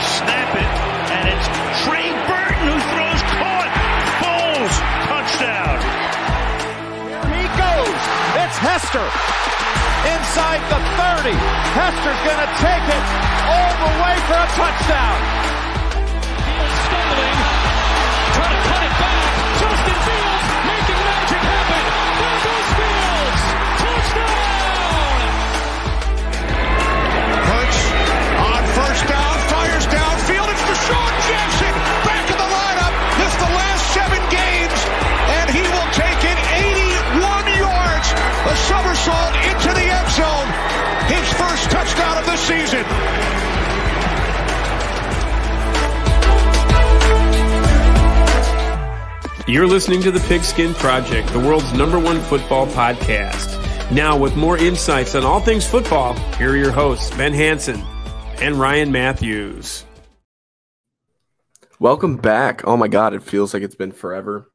to snap it, and it's Trey Burton who throws caught. Foles, touchdown. Here he goes. It's Hester inside the 30. Hester's going to take it all the way for a touchdown. Fields stumbling, trying to cut it back. Justin Fields making magic happen. There goes Fields. Touchdown! Hurts on first down, fires downfield. It's DeSean Jackson back in the lineup. Missed the last seven games, and he will take it 81 yards. A somersault into the end zone. His first touchdown of the season. You're listening to the Pigskin Project, the world's number one football podcast. Now, with more insights on all things football, here are your hosts, Ben Hanson and Ryan Matthews. Welcome back. Oh my God, it feels like it's been forever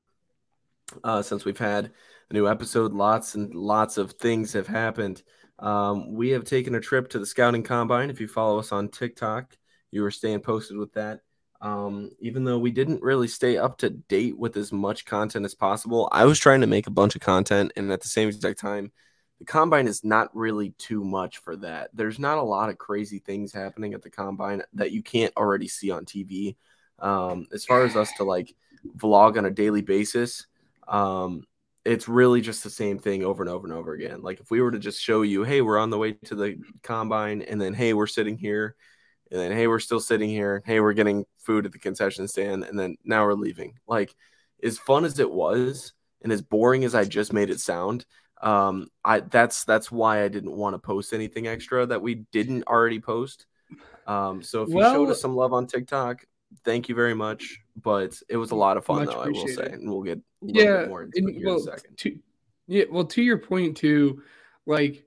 uh, since we've had a new episode. Lots and lots of things have happened. Um, we have taken a trip to the Scouting Combine. If you follow us on TikTok, you are staying posted with that. Um, even though we didn't really stay up to date with as much content as possible, I was trying to make a bunch of content, and at the same exact time, the combine is not really too much for that. There's not a lot of crazy things happening at the combine that you can't already see on TV. Um, as far as us to like vlog on a daily basis, um, it's really just the same thing over and over and over again. Like if we were to just show you, hey, we're on the way to the combine, and then hey, we're sitting here and then hey we're still sitting here hey we're getting food at the concession stand and then now we're leaving like as fun as it was and as boring as i just made it sound um i that's that's why i didn't want to post anything extra that we didn't already post um so if you showed us some love on tiktok thank you very much but it was a lot of fun though i will say and we'll get a yeah, bit more into and, well, in a second to, yeah, well, to your point too, like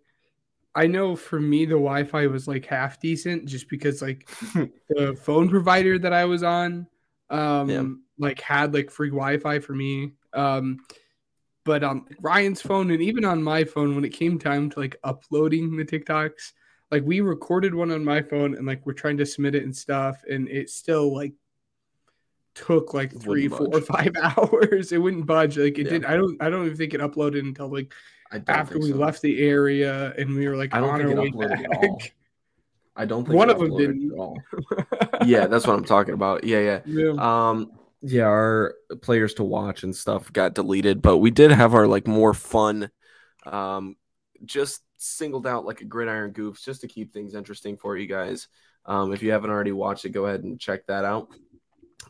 I know for me the Wi-Fi was like half decent just because like the phone provider that I was on, um, Yeah. like had like free Wi-Fi for me. Um, but on Ryan's phone and even on my phone, when it came time to like uploading the TikToks, like we recorded one on my phone and like we're trying to submit it and stuff, and it still like took like three, four, budge. five hours. It wouldn't budge. Like it Yeah. did. I don't. I don't even think it uploaded until like after we so. left the area and we were like I don't on think our it way at back. all. i don't think One of them didn't. yeah that's what i'm talking about yeah yeah Yeah. Um, yeah, our players to watch and stuff got deleted, but we did have our like more fun, um, just singled out like a gridiron goofs just to keep things interesting for you guys. Um, if you haven't already watched it, go ahead and check that out.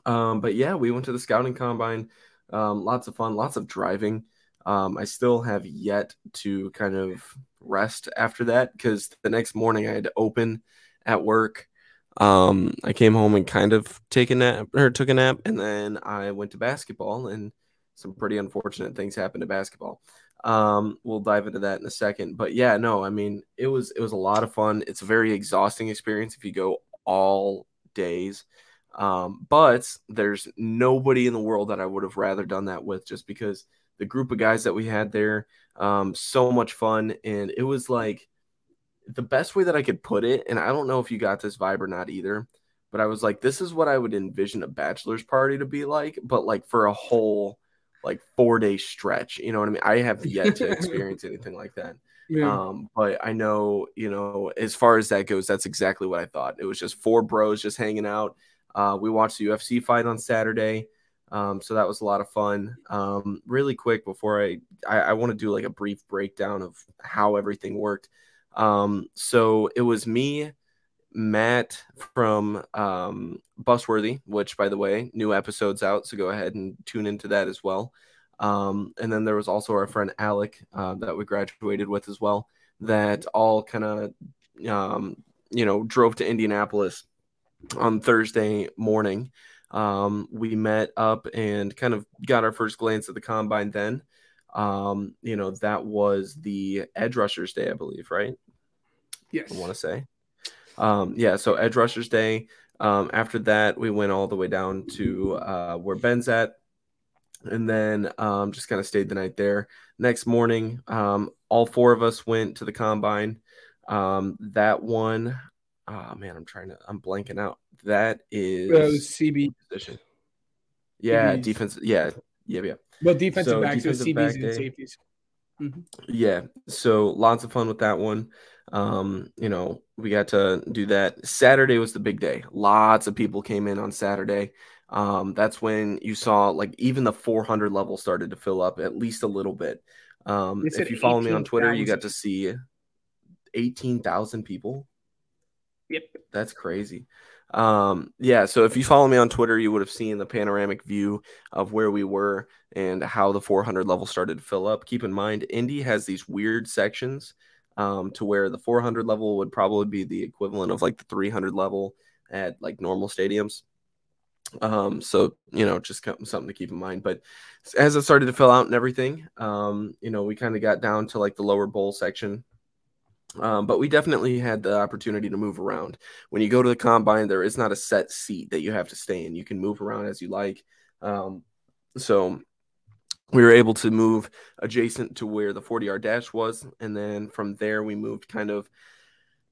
Um, but yeah, we went to the scouting combine. Um, lots of fun, lots of driving. Um, I still have yet to kind of rest after that because the next morning I had to open at work. Um, I came home and kind of take a nap or took a nap, and then I went to basketball, and some pretty unfortunate things happened to basketball. Um, we'll dive into that in a second, but yeah, no, I mean it was it was a lot of fun. It's a very exhausting experience if you go all days. Um, but there's nobody in the world that I would have rather done that with just because the group of guys that we had there, um, so much fun. And it was like the best way that I could put it. And I don't know if you got this vibe or not either, but I was like, this is what I would envision a bachelor's party to be like, but like for a whole like four day stretch. You know what I mean? I have yet to experience anything like that. Yeah. Um, but I know, you know, as far as that goes, that's exactly what I thought. It was just four bros just hanging out. Uh, we watched the UFC fight on Saturday. Um, so that was a lot of fun. Um, really quick before I, I, I want to do like a brief breakdown of how everything worked. Um, so it was me, Matt from um, Busworthy, which by the way, new episodes out. So go ahead and tune into that as well. Um, and then there was also our friend Alec uh, that we graduated with as well. That all kind of, um, you know, drove to Indianapolis on Thursday morning. Um, we met up and kind of got our first glance at the combine then. Um, you know, that was the Edge Rushers Day, I believe, right? Yes. I want to say. Um, yeah, so Edge Rushers Day. Um, after that, we went all the way down to uh, where Ben's at, and then um, just kind of stayed the night there. Next morning, um, all four of us went to the combine. Um, that one, Oh man, I'm trying to. I'm blanking out. That is Uh, CB, position. Yeah, DBs. defense. Yeah, yeah, yeah. well, defensive So, backs, so CBs back and safeties. Yeah. So lots of fun with that one. Um, you know, we got to do that. Saturday was the big day. Lots of people came in on Saturday. Um, that's when you saw like even the 400 level started to fill up at least a little bit. Um, if you follow me on Twitter, you got to see 18,000 people. Yep. That's crazy. Um, yeah, so if you follow me on Twitter, you would have seen the panoramic view of where we were and how the 400 level started to fill up. Keep in mind, Indy has these weird sections um, to where the 400 level would probably be the equivalent of like the 300 level at like normal stadiums. Um, so you know, just something to keep in mind. But as it started to fill out and everything, um, you know, we kind of got down to like the lower bowl section. Um, but we definitely had the opportunity to move around. When you go to the combine, there is not a set seat that you have to stay in. You can move around as you like. Um, so we were able to move adjacent to where the 40 yard dash was. And then from there, we moved kind of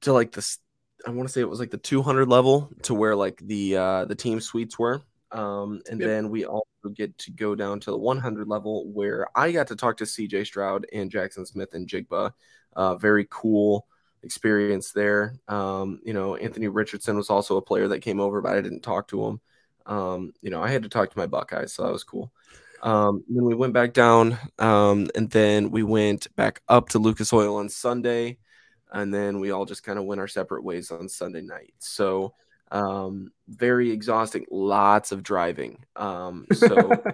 to like this. I want to say it was like the 200 level to where like the uh, the team suites were. Um, and Yep. then we also get to go down to the 100 level where I got to talk to CJ Stroud and Jaxon Smith-Njigba. Uh, very cool experience there. Um, you know, Anthony Richardson was also a player that came over, but I didn't talk to him. Um, you know, I had to talk to my Buckeyes, so that was cool. Um, then we went back down, um, and then we went back up to Lucas Oil on Sunday, and then we all just kind of went our separate ways on Sunday night. So, um, very exhausting, lots of driving. Um, so.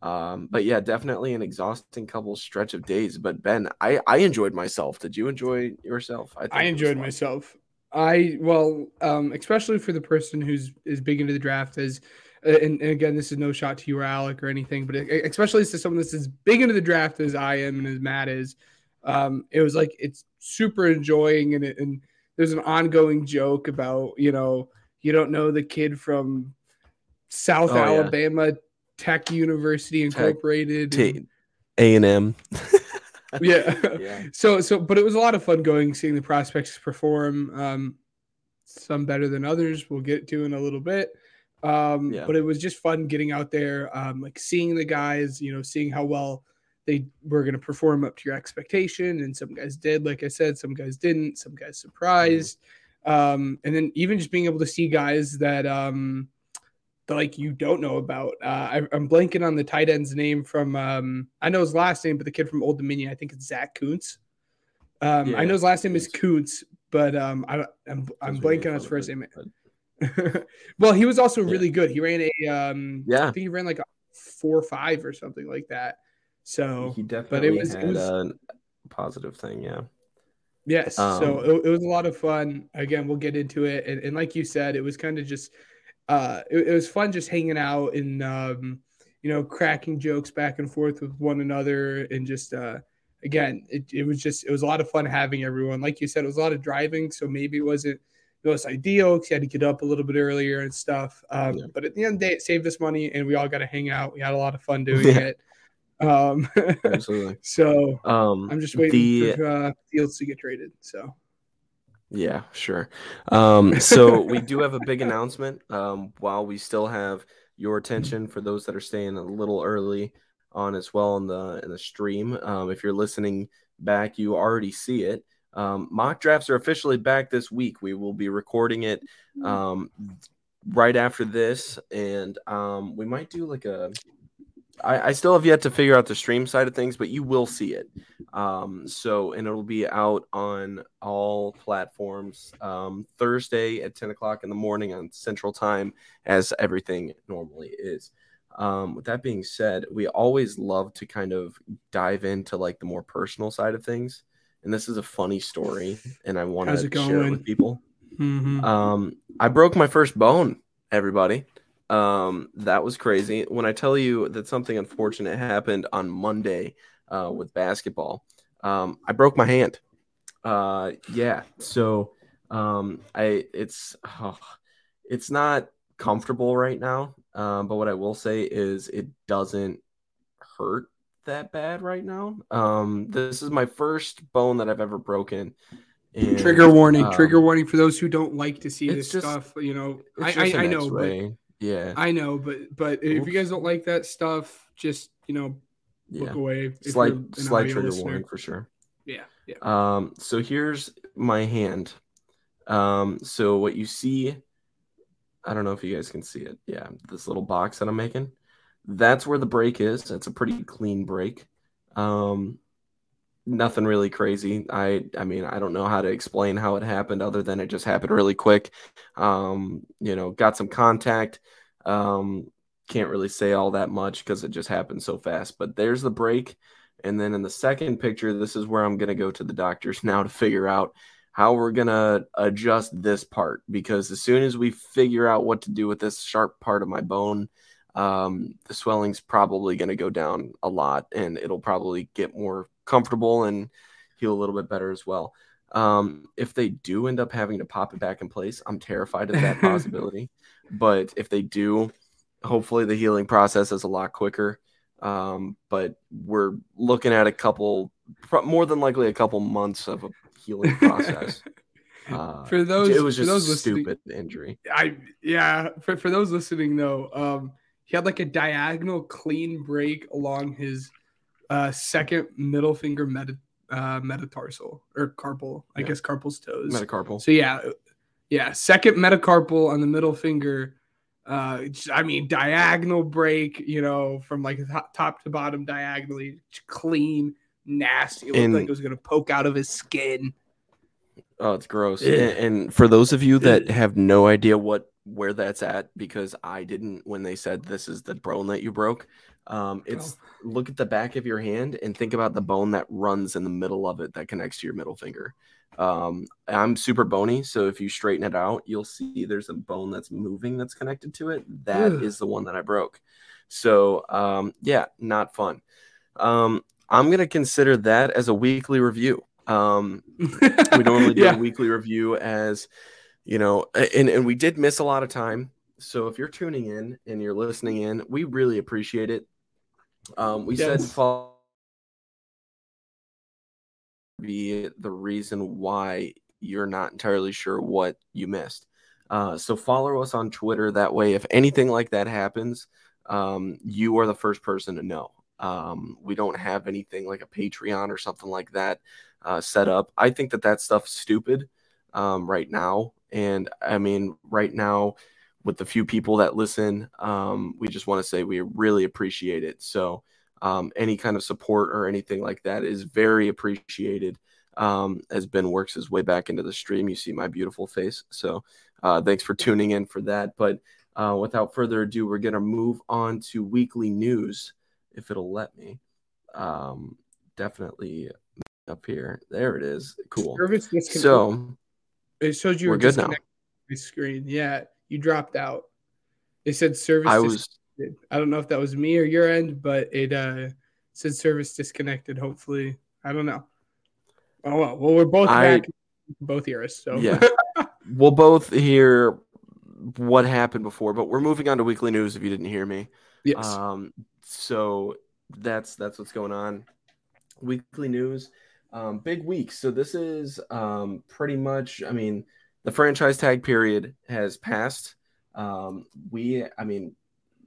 Um, but yeah, definitely an exhausting couple stretch of days. But Ben, I I enjoyed myself. Did you enjoy yourself? think I enjoyed myself. I well, um, especially for the person who's is big into the draft as, and, and again, this is no shot to you or Alec or anything, but e- especially to someone that's as big into the draft as I am and as Matt is, um, it was like it's super enjoying and it, and there's an ongoing joke about you know you don't know the kid from South Oh, yeah. Alabama Tech University Incorporated. and- T- A and M. yeah. Yeah. So so but it was a lot of fun going seeing the prospects perform. Um some better than others we'll get to in a little bit. Um Yeah. but it was just fun getting out there um like seeing the guys, you know, seeing how well they were going to perform up to your expectation and some guys did like I said, some guys didn't, some guys surprised. Um and then even just being able to see guys that um that like you don't know about. Uh, I, I'm blanking on the tight end's name from. Um, I know his last name, but the kid from Old Dominion, I think it's Zack Kuntz. Um, I know his last name is Kuntz, but um, I, I'm I'm blanking on his first name. but- well, he was also Yeah. really good. He ran a um, Yeah. I think he ran like a four or five or something like that. So He definitely was- it had was- a positive thing. Yeah. Yes. so Um, it, it was a lot of fun. Again, we'll get into it. And, and like you said, it was kind of just, uh, it, it was fun just hanging out and, um, you know, cracking jokes back and forth with one another. And just, uh, again, it, it was just, it was a lot of fun having everyone. Like you said, it was a lot of driving. So maybe it wasn't most ideal because you had to get up a little bit earlier and stuff. Um, Yeah. But at the end of the day, it saved us money and we all got to hang out. We had a lot of fun doing Yeah. it. Um, Absolutely. so Um, I'm just waiting the for uh, Fields to get traded. So. Yeah, sure. Um, so we do have a big announcement. Um, while we still have your attention for those that are staying a little early on as well in the in the stream. Um, if you're listening back, you already see it. Um, mock drafts are officially back this week. We will be recording it um, right after this, and um, we might do like a. I, I still have yet to figure out the stream side of things, but you will see it. Um, so, and it'll be out on all platforms um, Thursday at 10 o'clock in the morning on Central Time, as everything normally is. Um, with that being said, we always love to kind of dive into like the more personal side of things. And this is a funny story, and I want to share it with people. Mhm. Um, I broke my first bone, everybody. Um, that was crazy. When I tell you that something unfortunate happened on Monday uh, with basketball, um, I broke my hand. Uh, yeah. So, um, I it's oh, it's not comfortable right now. Um, but what I will say is it doesn't hurt that bad right now. Um, this is my first bone that I've ever broken And, Trigger warning. um, trigger warning for those who don't like to see this just- stuff. You know, I, I, I know, but yeah, I know, but but if you guys don't like that stuff, just you know, look yeah. away. Slight, slight trigger listener. warning for sure. Yeah, yeah. Um, so here's my hand. Um, so what you see, I don't know if you guys can see it. Yeah, this little box that I'm making. That's where the break is. That's a pretty clean break. Um, nothing really crazy. I I mean, I don't know how to explain how it happened other than it just happened really quick. Um, you know, got some contact. Um, can't really say all that much because it just happened so fast. But there's the break. And then in the second picture, this is where I'm going to go to the doctors now to figure out how we're going to adjust this part. Because as soon as we figure out what to do with this sharp part of my bone, um, the swelling's probably going to go down a lot and it'll probably get more comfortable and heal a little bit better as well. Um, if they do end up having to pop it back in place, I'm terrified of that possibility. But if they do, hopefully the healing process is a lot quicker. Um, but we're looking at a couple, more than likely a couple months of a healing process. Uh, For those- it was for just a stupid injury. I yeah. For for those listening though, um, he had like a diagonal clean break along his uh second middle finger meta uh metatarsal or carpal. I Yeah. guess carpal's toes. Metacarpal. So yeah, yeah, second metacarpal on the middle finger. Uh, I mean diagonal break, you know, from like top, top to bottom diagonally, clean, nasty. It looked And- like it was gonna poke out of his skin. Oh, it's gross. And, and for those of you that have no idea what where that's at, because I didn't when they said this is the bone that you broke. Um, it's look at the back of your hand and think about the bone that runs in the middle of it that connects to your middle finger. Um, I'm super bony, so if you straighten it out, you'll see there's a bone that's moving that's connected to it. That is Ugh. the one that I broke. So um, yeah, not fun. Um, I'm gonna consider that as a weekly review. Um, we normally do yeah. a weekly review as you know and, and we did miss a lot of time so if you're tuning in and you're listening in we really appreciate it um we said Yes. follow be the reason why you're not entirely sure what you missed uh so follow us on twitter that way if anything like that happens um you are the first person to know um we don't have anything like a patreon or something like that uh, set up. I think that that stuff's stupid um, right now. And I mean, right now, with the few people that listen, um, we just want to say we really appreciate it. So, um, any kind of support or anything like that is very appreciated. Um, as Ben works his way back into the stream, you see my beautiful face. So, uh, thanks for tuning in for that. But uh, without further ado, we're going to move on to weekly news if it'll let me. Um, definitely up here. There it is. Cool. So, it showed you we're good now. my screen. Yeah, you dropped out. It said service. I was. I don't know if that was me or your end, but it uh said service disconnected. Hopefully, I don't know. Oh well, well we're both I- back. Both hear us. So Yeah. we'll both hear what happened before, but we're moving on to weekly news if you didn't hear me. yes. Um, so that's that's what's going on. Weekly news, um, big week. So this is um, pretty much. I mean, the franchise tag period has passed. Um, we, I mean,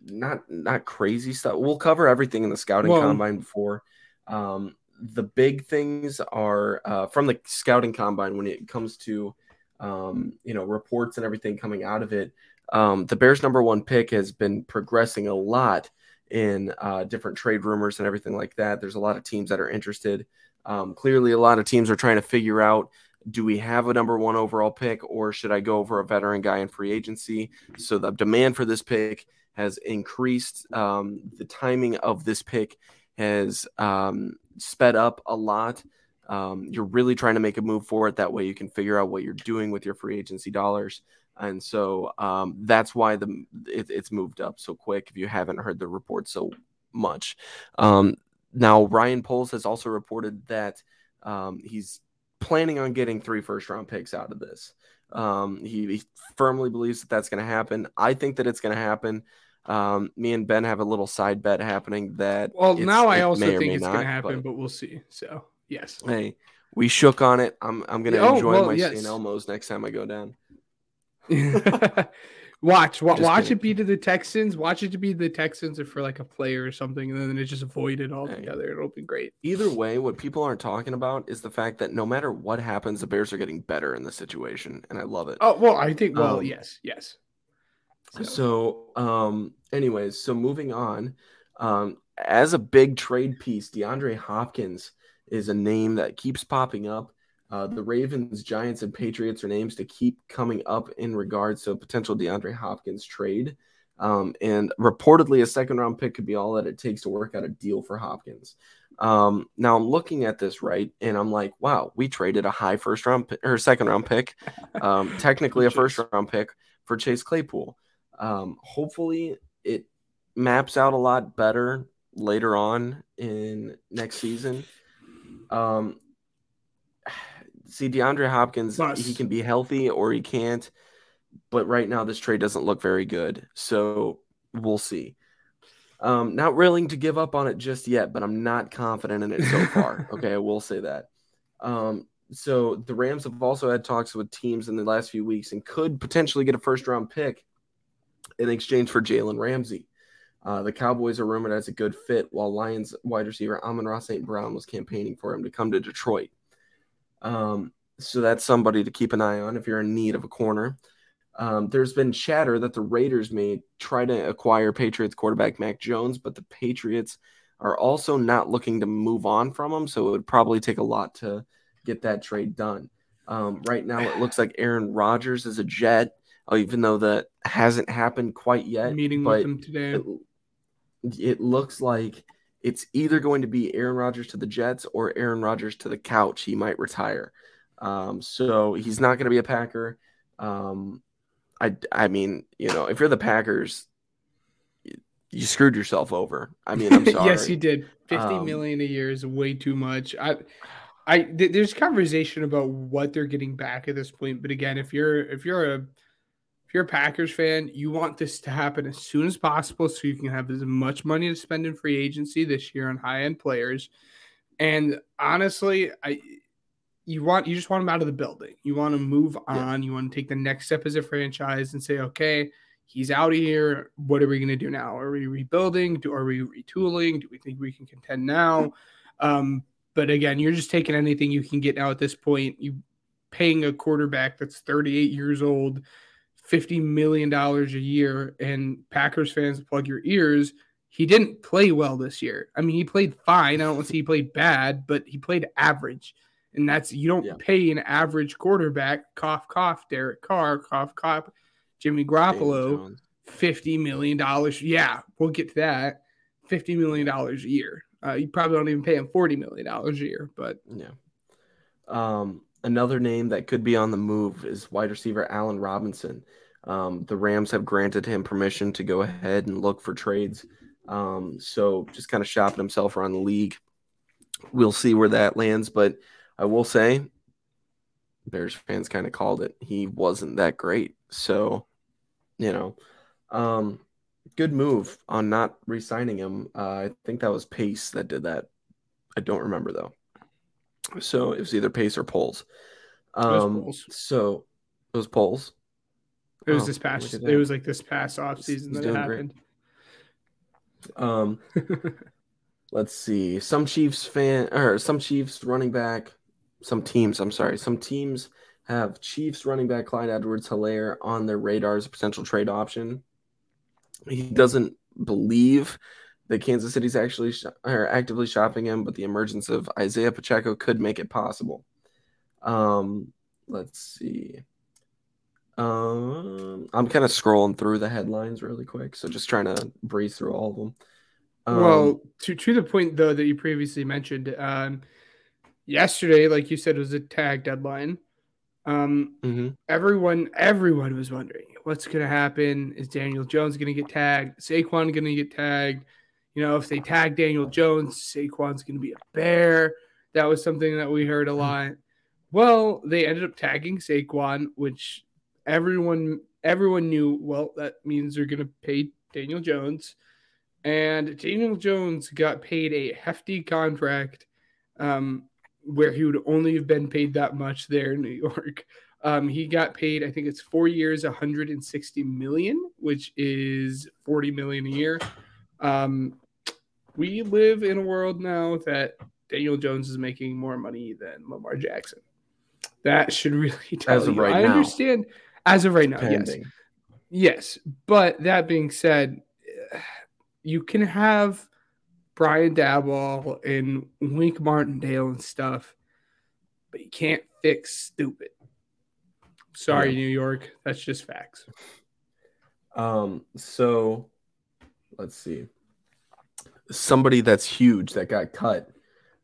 not not crazy stuff. We'll cover everything in the scouting Well- combine before. Um, the big things are uh, from the scouting combine when it comes to um, you know reports and everything coming out of it. Um, the Bears' number one pick has been progressing a lot in uh, different trade rumors and everything like that. There's a lot of teams that are interested. Um, clearly, a lot of teams are trying to figure out do we have a number one overall pick or should I go for a veteran guy in free agency? So the demand for this pick has increased. Um, the timing of this pick has um, sped up a lot. Um, you're really trying to make a move for it. That way, you can figure out what you're doing with your free agency dollars. And so um, that's why the it, it's moved up so quick. If you haven't heard the report so much, um, now Ryan Poles has also reported that um, he's planning on getting three first round picks out of this. Um, he, he firmly believes that that's going to happen. I think that it's going to happen. Um, me and Ben have a little side bet happening that. well, now I also think it's going to happen, but- but we'll see. So yes. Hey, We shook on it. I'm I'm gonna Oh, enjoy well, my yes. St. Elmo's next time I go down. watch, wa- watch kidding. it be to the Texans. Watch it to be the Texans or for like a player or something, and then it just avoid avoided altogether. It'll be great. Either way, what people aren't talking about is the fact that no matter what happens, the Bears are getting better in the situation, and I love it. Oh well, I think. Well, Um, yes, yes. So, So, um, anyways, so moving on, um, as a big trade piece, DeAndre Hopkins is a name that keeps popping up. Uh, the Ravens, Giants, and Patriots are names to keep coming up in regards to a potential DeAndre Hopkins trade. Um, and reportedly, a second round pick could be all that it takes to work out a deal for Hopkins. Um, now I'm looking at this right, and I'm like, wow, we traded a high first round pi- or second round pick, um, technically a first round pick for Chase Claypool. Um, hopefully, it maps out a lot better later on in next season. Um, see, DeAndre Hopkins, Plus. he can be healthy or he can't, but right now this trade doesn't look very good. So we'll see. Um, not willing to give up on it just yet, but I'm not confident in it so far. okay, I will say that. Um, so the Rams have also had talks with teams in the last few weeks and could potentially get a first round pick in exchange for Jalen Ramsey. Uh, the Cowboys are rumored as a good fit, while Lions wide receiver Amon-Ra St. Brown was campaigning for him to come to Detroit. Um, so that's somebody to keep an eye on if you're in need of a corner. Um, there's been chatter that the Raiders may try to acquire Patriots quarterback Mac Jones, but the Patriots are also not looking to move on from him. So it would probably take a lot to get that trade done. Um, right now, it looks like Aaron Rodgers is a Jet, uh, even though that hasn't happened quite yet. meeting with them today. it, it looks like it's either going to be Aaron Rodgers to the Jets or Aaron Rodgers to the couch. He might retire. Um, so he's not going to be a Packer. Um, I, I mean, you know, if you're the Packers, you, screwed yourself over. I mean, I'm sorry. yes, you did. Fifty Um, million a year is way too much. I, I th- there's conversation about what they're getting back at this point, but again, if you're if you're a if you're a Packers fan, you want this to happen as soon as possible so you can have as much money to spend in free agency this year on high end players. And honestly, I you want you just want them out of the building. You want to move on. You want to take the next step as a franchise and say, okay, he's out of here. What are we going to do now? Are we rebuilding? Do are we retooling? Do we think we can contend now? Um, but again, you're just taking anything you can get now at this point. You paying a quarterback that's 38 years old, 50 million dollars a year, and Packers fans plug your ears. He didn't play well this year. I mean, he played fine. I don't want to say he played bad, but he played average. And that's you don't Yeah. pay an average quarterback, cough, cough, Derek Carr, cough, cough, Jimmy Garoppolo, fifty million dollars. Yeah, we'll get to that. Fifty million dollars a year. Uh, you probably don't even pay him forty million dollars a year, but Yeah. Um, another name that could be on the move is wide receiver Allen Robinson. Um, the Rams have granted him permission to go ahead and look for trades. Um, so just kind of shopping himself around the league. We'll see where that lands, but I will say Bears fans kind of called it. He wasn't that great. So, you know, um, good move on not re-signing him. Uh, I think that was Pace that did that. I don't remember though. So it was either Pace or Poles. was Um, Poles. so it was Poles. It was Oh, this past. It that. was like this past off season that it doing great. happened. Um, let's see. Some Chiefs fan or some Chiefs running back, some teams, I'm sorry, some teams have Chiefs running back Clyde Edwards-Helaire on their radar as a potential trade option. He doesn't believe that Kansas City's actually sh- or actively shopping him, but the emergence of Isaiah Pacheco could make it possible. Um, let's see. Um, I'm kind of scrolling through the headlines really quick, so just trying to breeze through all of them. Um, well, to to the point though that you previously mentioned, um, yesterday, like you said, was a tag deadline. Um, mhm. everyone everyone was wondering what's going to happen. Is Daniel Jones going to get tagged? Saquon going to get tagged? You know, if they tag Daniel Jones, Saquon's going to be a bear. That was something that we heard a lot. Well, they ended up tagging Saquon, which everyone everyone knew. Well, that means they're going to pay Daniel Jones, and Daniel Jones got paid a hefty contract. Um, where he would only have been paid that much there in New York. Um, he got paid, I think it's four years, 160 million, which is 40 million a year. Um, we live in a world now that Daniel Jones is making more money than Lamar Jackson. That should really tell As of you. right I now. understand as of right now, yes. Yes, but that being said, you can have Brian Daboll and Wink Martindale and stuff, but you can't fix stupid. Sorry, Yeah. New York. That's just facts. Um, so let's see. Somebody that's huge that got cut.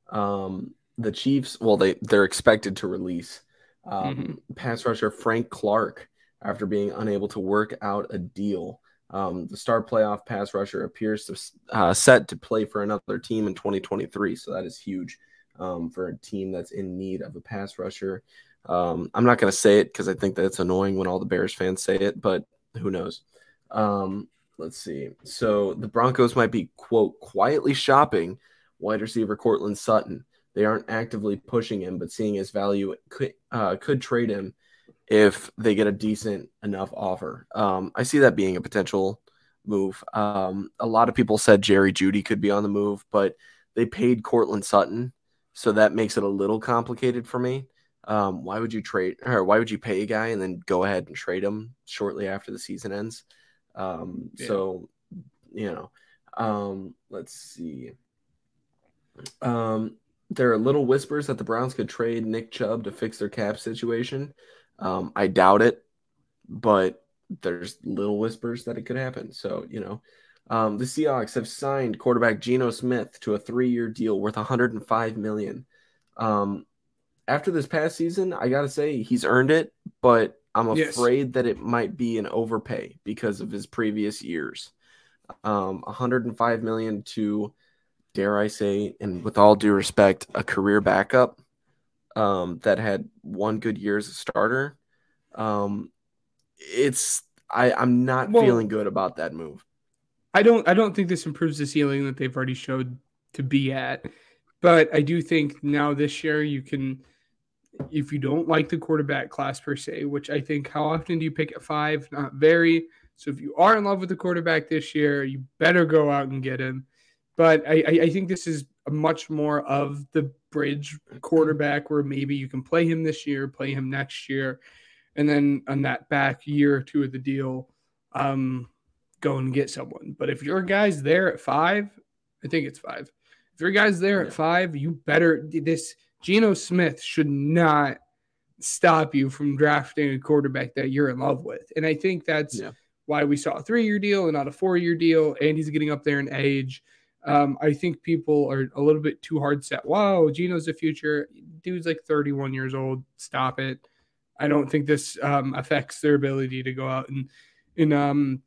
Um, the Chiefs, well, they they're expected to release um, pass rusher Frank Clark after being unable to work out a deal. Um, the star playoff pass rusher appears to uh, set to play for another team in 2023, so that is huge um, for a team that's in need of a pass rusher. Um, I'm not going to say it because I think that it's annoying when all the Bears fans say it, but who knows? Um, let's see. So the Broncos might be quote quietly shopping wide receiver Courtland Sutton. They aren't actively pushing him, but seeing his value could uh, could trade him if they get a decent enough offer. Um, I see that being a potential move. Um, a lot of people said Jerry Jeudy could be on the move, but they paid Courtland Sutton, so that makes it a little complicated for me. Um, why would you trade or why would you pay a guy and then go ahead and trade him shortly after the season ends? Um, Yeah. So, you know, um, let's see. Um, there are little whispers that the Browns could trade Nick Chubb to fix their cap situation. Um, I doubt it, but there's little whispers that it could happen. So, you know, um, the Seahawks have signed quarterback Geno Smith to a three-year deal worth 105 million. Um, after this past season, I gotta say he's earned it, but I'm Yes. afraid that it might be an overpay because of his previous years. Um, 105 million to, dare I say, and with all due respect, a career backup um, that had one good year as a starter. Um, it's I I'm not Well- feeling good about that move. I don't I don't think this improves the ceiling that they've already showed to be at. But I do think now this year you can if you don't like the quarterback class per se, which I think how often do you pick at five? Not very. So if you are in love with the quarterback this year, you better go out and get him. But I, I, think this is a much more of the bridge quarterback where maybe you can play him this year, play him next year, and then on that back year or two of the deal, um, go and get someone. But if your guy's there at five, I think it's five. If your guy's there Yeah. at five, you better this Geno Smith should not stop you from drafting a quarterback that you're in love with. And I think that's Yeah. why we saw a three-year deal and not a four-year deal. And he's getting up there in age. Um, I think people are a little bit too hard set. Wow, Geno's the future. Dude's like 31 years old. Stop it. I don't think this um, affects their ability to go out and and um,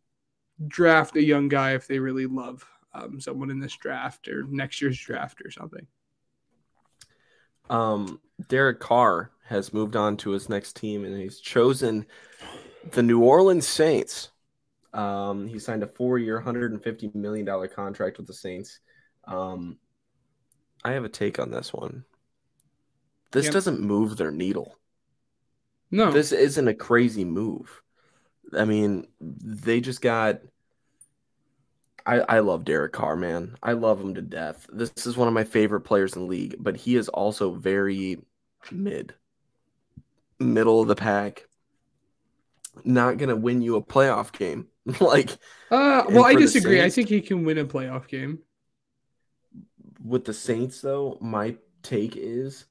draft a young guy if they really love um, someone in this draft or next year's draft or something. Um, Derek Carr has moved on to his next team and he's chosen the New Orleans Saints. Um, he signed a four-year, $150 million contract with the Saints. Um, I have a take on this one. This Yep. doesn't move their needle. No, This isn't a crazy move. I mean, they just got. I, I love Derek Carr, man. I love him to death. This is one of my favorite players in the league, but he is also very mid, middle of the pack. Not gonna win you a playoff game. like uh, well, I disagree. I think he can win a playoff game. with the Saints, though, my take is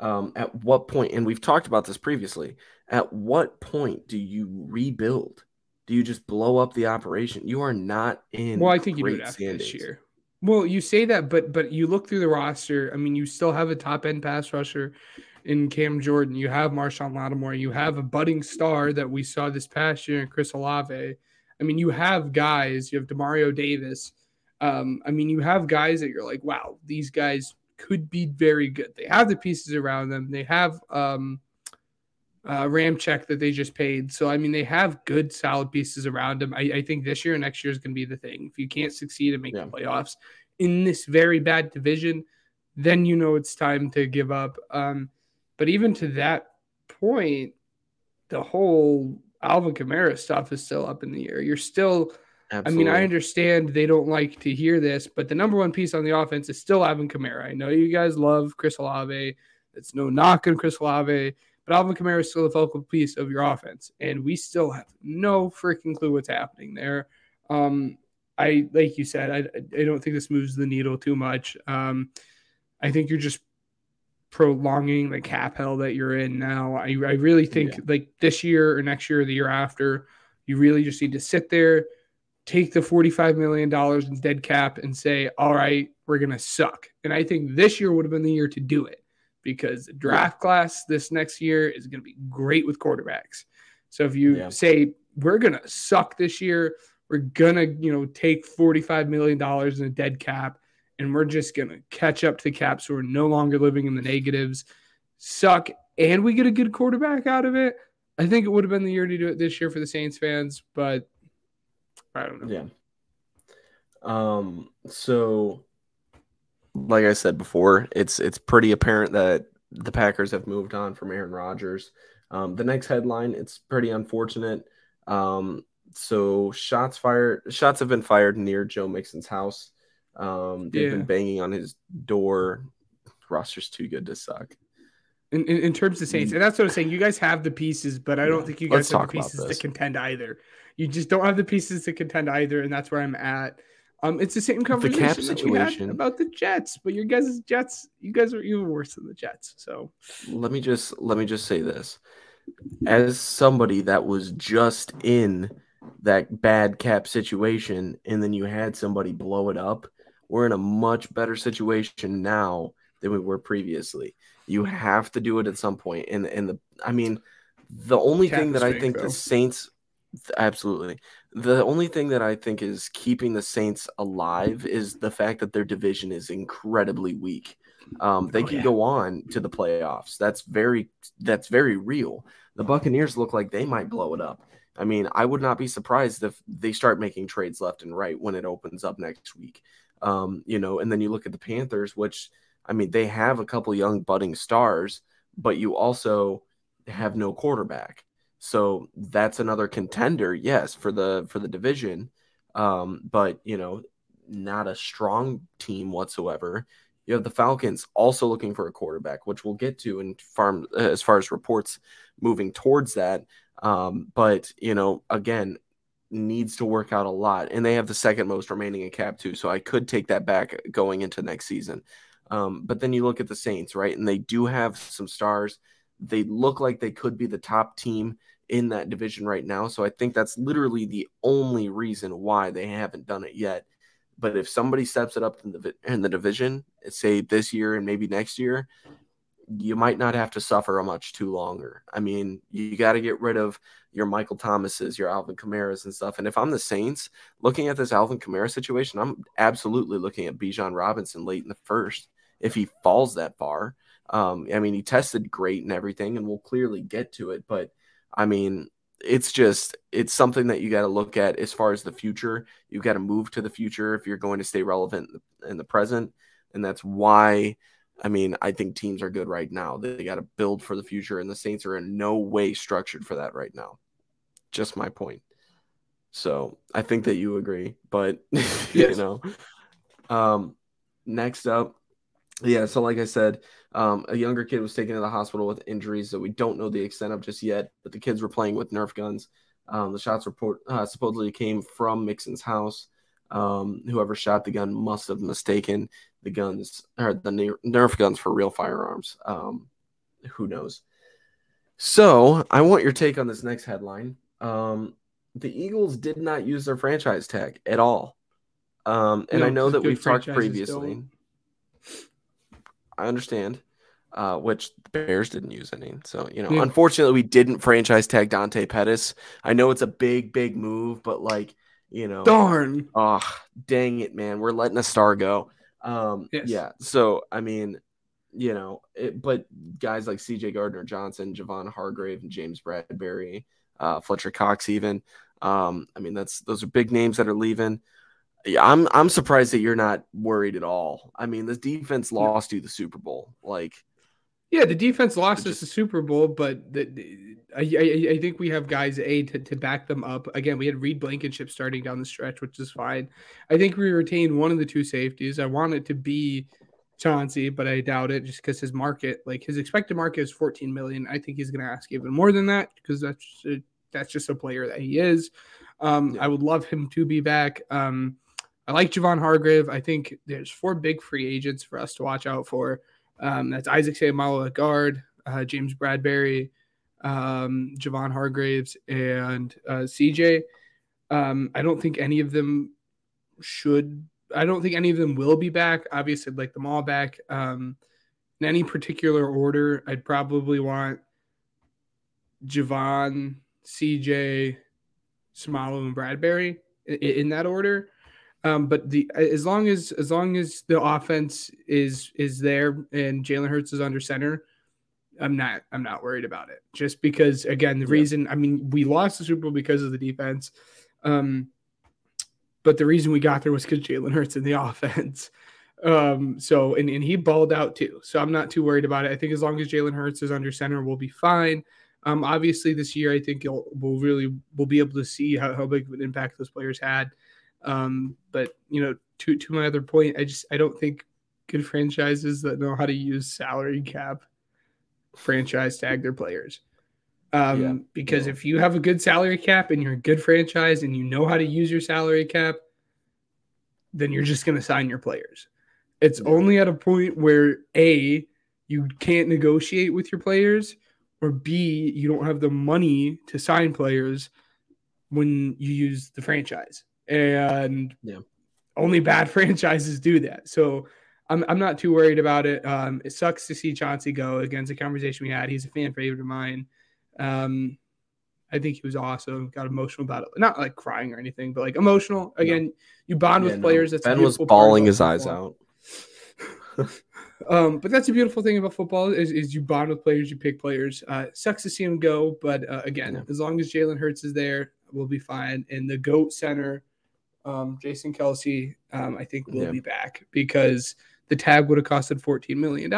um, at what point, and we've talked about this previously, at what point do you rebuild? Do you just blow up the operation? You are not in. Well, I think you do it after this year. Well, you say that, but but you look through the roster. I mean, you still have a top end pass rusher in Cam Jordan. You have Marshon Lattimore. You have a budding star that we saw this past year in Chris Olave. I mean, you have guys. You have Demario Davis. Um, I mean, you have guys that you're like, wow, these guys could be very good. They have the pieces around them. They have um, uh, Ramczyk that they just paid. So I mean, they have good, solid pieces around them. I, I think this year and next year is going to be the thing. If you can't succeed and make Yeah. the playoffs in this very bad division, then you know it's time to give up. Um, but even to that point, the whole Alvin Kamara stuff is still up in the air. You're still, Absolutely. I mean, I understand they don't like to hear this, but the number one piece on the offense is still Alvin Kamara. I know you guys love Chris Olave. It's no knock on Chris Olave, but Alvin Kamara is still the focal piece of your offense, and we still have no freaking clue what's happening there. Um, I like you said, I I don't think this moves the needle too much. Um, I think you're just prolonging the cap hell that you're in now. I, I really think Yeah. like this year or next year or the year after, you really just need to sit there, take the $45 million in dead cap and say, all right, we're going to suck. And I think this year would have been the year to do it because the draft class this next year is going to be great with quarterbacks. So if you Yeah. say, we're going to suck this year, we're going to, you know, take $45 million in a dead cap and we're just going to catch up to the Caps so we're no longer living in the negatives, suck, and we get a good quarterback out of it. I think it would have been the year to do it this year for the Saints fans, but I don't know. Yeah. Um. So, like I said before, it's it's pretty apparent that the Packers have moved on from Aaron Rodgers. Um, the next headline, it's pretty unfortunate. Um, so shots fired, shots have been fired near Joe Mixon's house. Um, they've Yeah. been banging on his door. Roster's too good to suck. In, in, in terms of Saints, and that's what I'm saying. You guys have the pieces, but I don't Yeah. think you Let's guys have the pieces to contend either. You just don't have the pieces to contend either, and that's where I'm at. Um, it's the same conversation cap that we had situation- about the Jets, but your guys' Jets, you guys are even worse than the Jets. So let me just let me just say this as somebody that was just in that bad cap situation and then you had somebody blow it up we're in a much better situation now than we were previously you have to do it at some point and and the i mean the only Cap thing that i think though. the saints absolutely the only thing that i think is keeping the saints alive is the fact that their division is incredibly weak um, they Oh, can yeah. go on to the playoffs. That's very that's very real. The Buccaneers look like they might blow it up. I mean, I would not be surprised if they start making trades left and right when it opens up next week. Um, you know, and then you look at the Panthers, which I mean, they have a couple young budding stars, but you also have no quarterback. So that's another contender, yes, for the for the division. Um, but you know, not a strong team whatsoever. You have the Falcons also looking for a quarterback, which we'll get to in farm as far as reports moving towards that. Um, but you know, again, needs to work out a lot, and they have the second most remaining in cap too. So I could take that back going into next season. Um, but then you look at the Saints, right, and they do have some stars. They look like they could be the top team in that division right now. So I think that's literally the only reason why they haven't done it yet. But if somebody steps it up in the in the division, say this year and maybe next year, you might not have to suffer a much too longer. I mean, you got to get rid of your Michael Thomases, your Alvin Kamara's and stuff. And if I'm the Saints, looking at this Alvin Kamara situation, I'm absolutely looking at Bijan Robinson late in the first if he falls that far. Um, I mean, he tested great and everything, and we'll clearly get to it. But I mean, it's just it's something that you got to look at as far as the future. You got to move to the future if you're going to stay relevant in the present, and that's why. I mean, I think teams are good right now. They got to build for the future, and the Saints are in no way structured for that right now. Just my point. So I think that you agree, but you know. Um, next up, yeah. So like I said, um, a younger kid was taken to the hospital with injuries that we don't know the extent of just yet. But the kids were playing with Nerf guns. Um, the shots report uh, supposedly came from Mixon's house. Um, whoever shot the gun must have mistaken the guns or the Nerf guns for real firearms. Um, who knows? So I want your take on this next headline. Um, the Eagles did not use their franchise tag at all. Um, and No, I know that we've talked previously. don't. I understand. Uh, which the Bears didn't use any. So, you know, Yeah. unfortunately, we didn't franchise tag Dante Pettis. I know it's a big, big move, but like, you know, darn. oh, dang it, man. We're letting a star go. Um, Yes. yeah. So, I mean, you know, it, but guys like CJ Gardner Johnson, Javon Hargrave, and James Bradberry, uh, Fletcher Cox, even. Um, I mean, that's those are big names that are leaving. Yeah, I'm I'm surprised that you're not worried at all. I mean, the defense lost you the Super Bowl. Like, yeah, the defense lost just, us the Super Bowl, but the, I, I, I think we have guys a to, to back them up. Again, we had Reed Blankenship starting down the stretch, which is fine. I think we retained one of the two safeties. I want it to be Chauncey, but I doubt it just because his market, like his expected market is 14 million. I think he's going to ask even more than that because that's that's just a player that he is. Um, yeah. I would love him to be back. Um, I like Javon Hargrave. I think there's four big free agents for us to watch out for. Um, that's Isaac Seumalo at guard, uh, James Bradberry, um, Javon Hargraves, and uh, CJ. Um, I don't think any of them should. I don't think any of them will be back. Obviously, I'd like them all back. Um, in any particular order, I'd probably want Javon, CJ, Seumalo, and Bradberry in, in that order. Um, but the as long as as long as the offense is is there and Jalen Hurts is under center, I'm not I'm not worried about it. Just because again, the yeah. reason I mean we lost the Super Bowl because of the defense. Um, but the reason we got there was because Jalen Hurts in the offense. Um, so and, and he balled out too. So I'm not too worried about it. I think as long as Jalen Hurts is under center, we'll be fine. Um, obviously this year I think we'll really we'll be able to see how, how big of an impact those players had. Um, but you know, to to my other point, I just I don't think good franchises that know how to use salary cap franchise tag their players. Um, yeah, because yeah. if you have a good salary cap and you're a good franchise and you know how to use your salary cap, then you're just going to sign your players. It's yeah. only at a point where A, you can't negotiate with your players, or B, you don't have the money to sign players when you use the franchise and yeah. only bad franchises do that. So I'm I'm not too worried about it. Um, it sucks to see Chauncey go. Against the conversation we had, he's a fan favorite of mine. Um, I think he was awesome. Got emotional about it, not like crying or anything, but like emotional. Again, no. you bond yeah, with players. That's Ben was bawling his eyes out. um, but that's a beautiful thing about football is, is you bond with players, you pick players. Uh, sucks to see him go, but uh, again, yeah. as long as Jalen Hurts is there, we'll be fine. And the goat center um, Jason Kelce, um, I think will yeah. be back because the tag would have costed $14 million.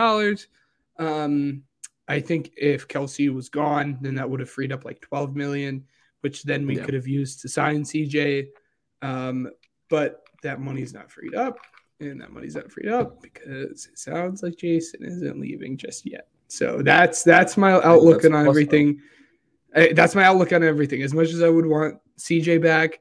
Um, I think if Kelce was gone, then that would have freed up like 12 million, which then we yeah. could have used to sign CJ. Um, but that money's not freed up, and that money's not freed up because it sounds like Jason isn't leaving just yet. So that's that's my outlook on everything. I, that's my outlook on everything. As much as I would want CJ back,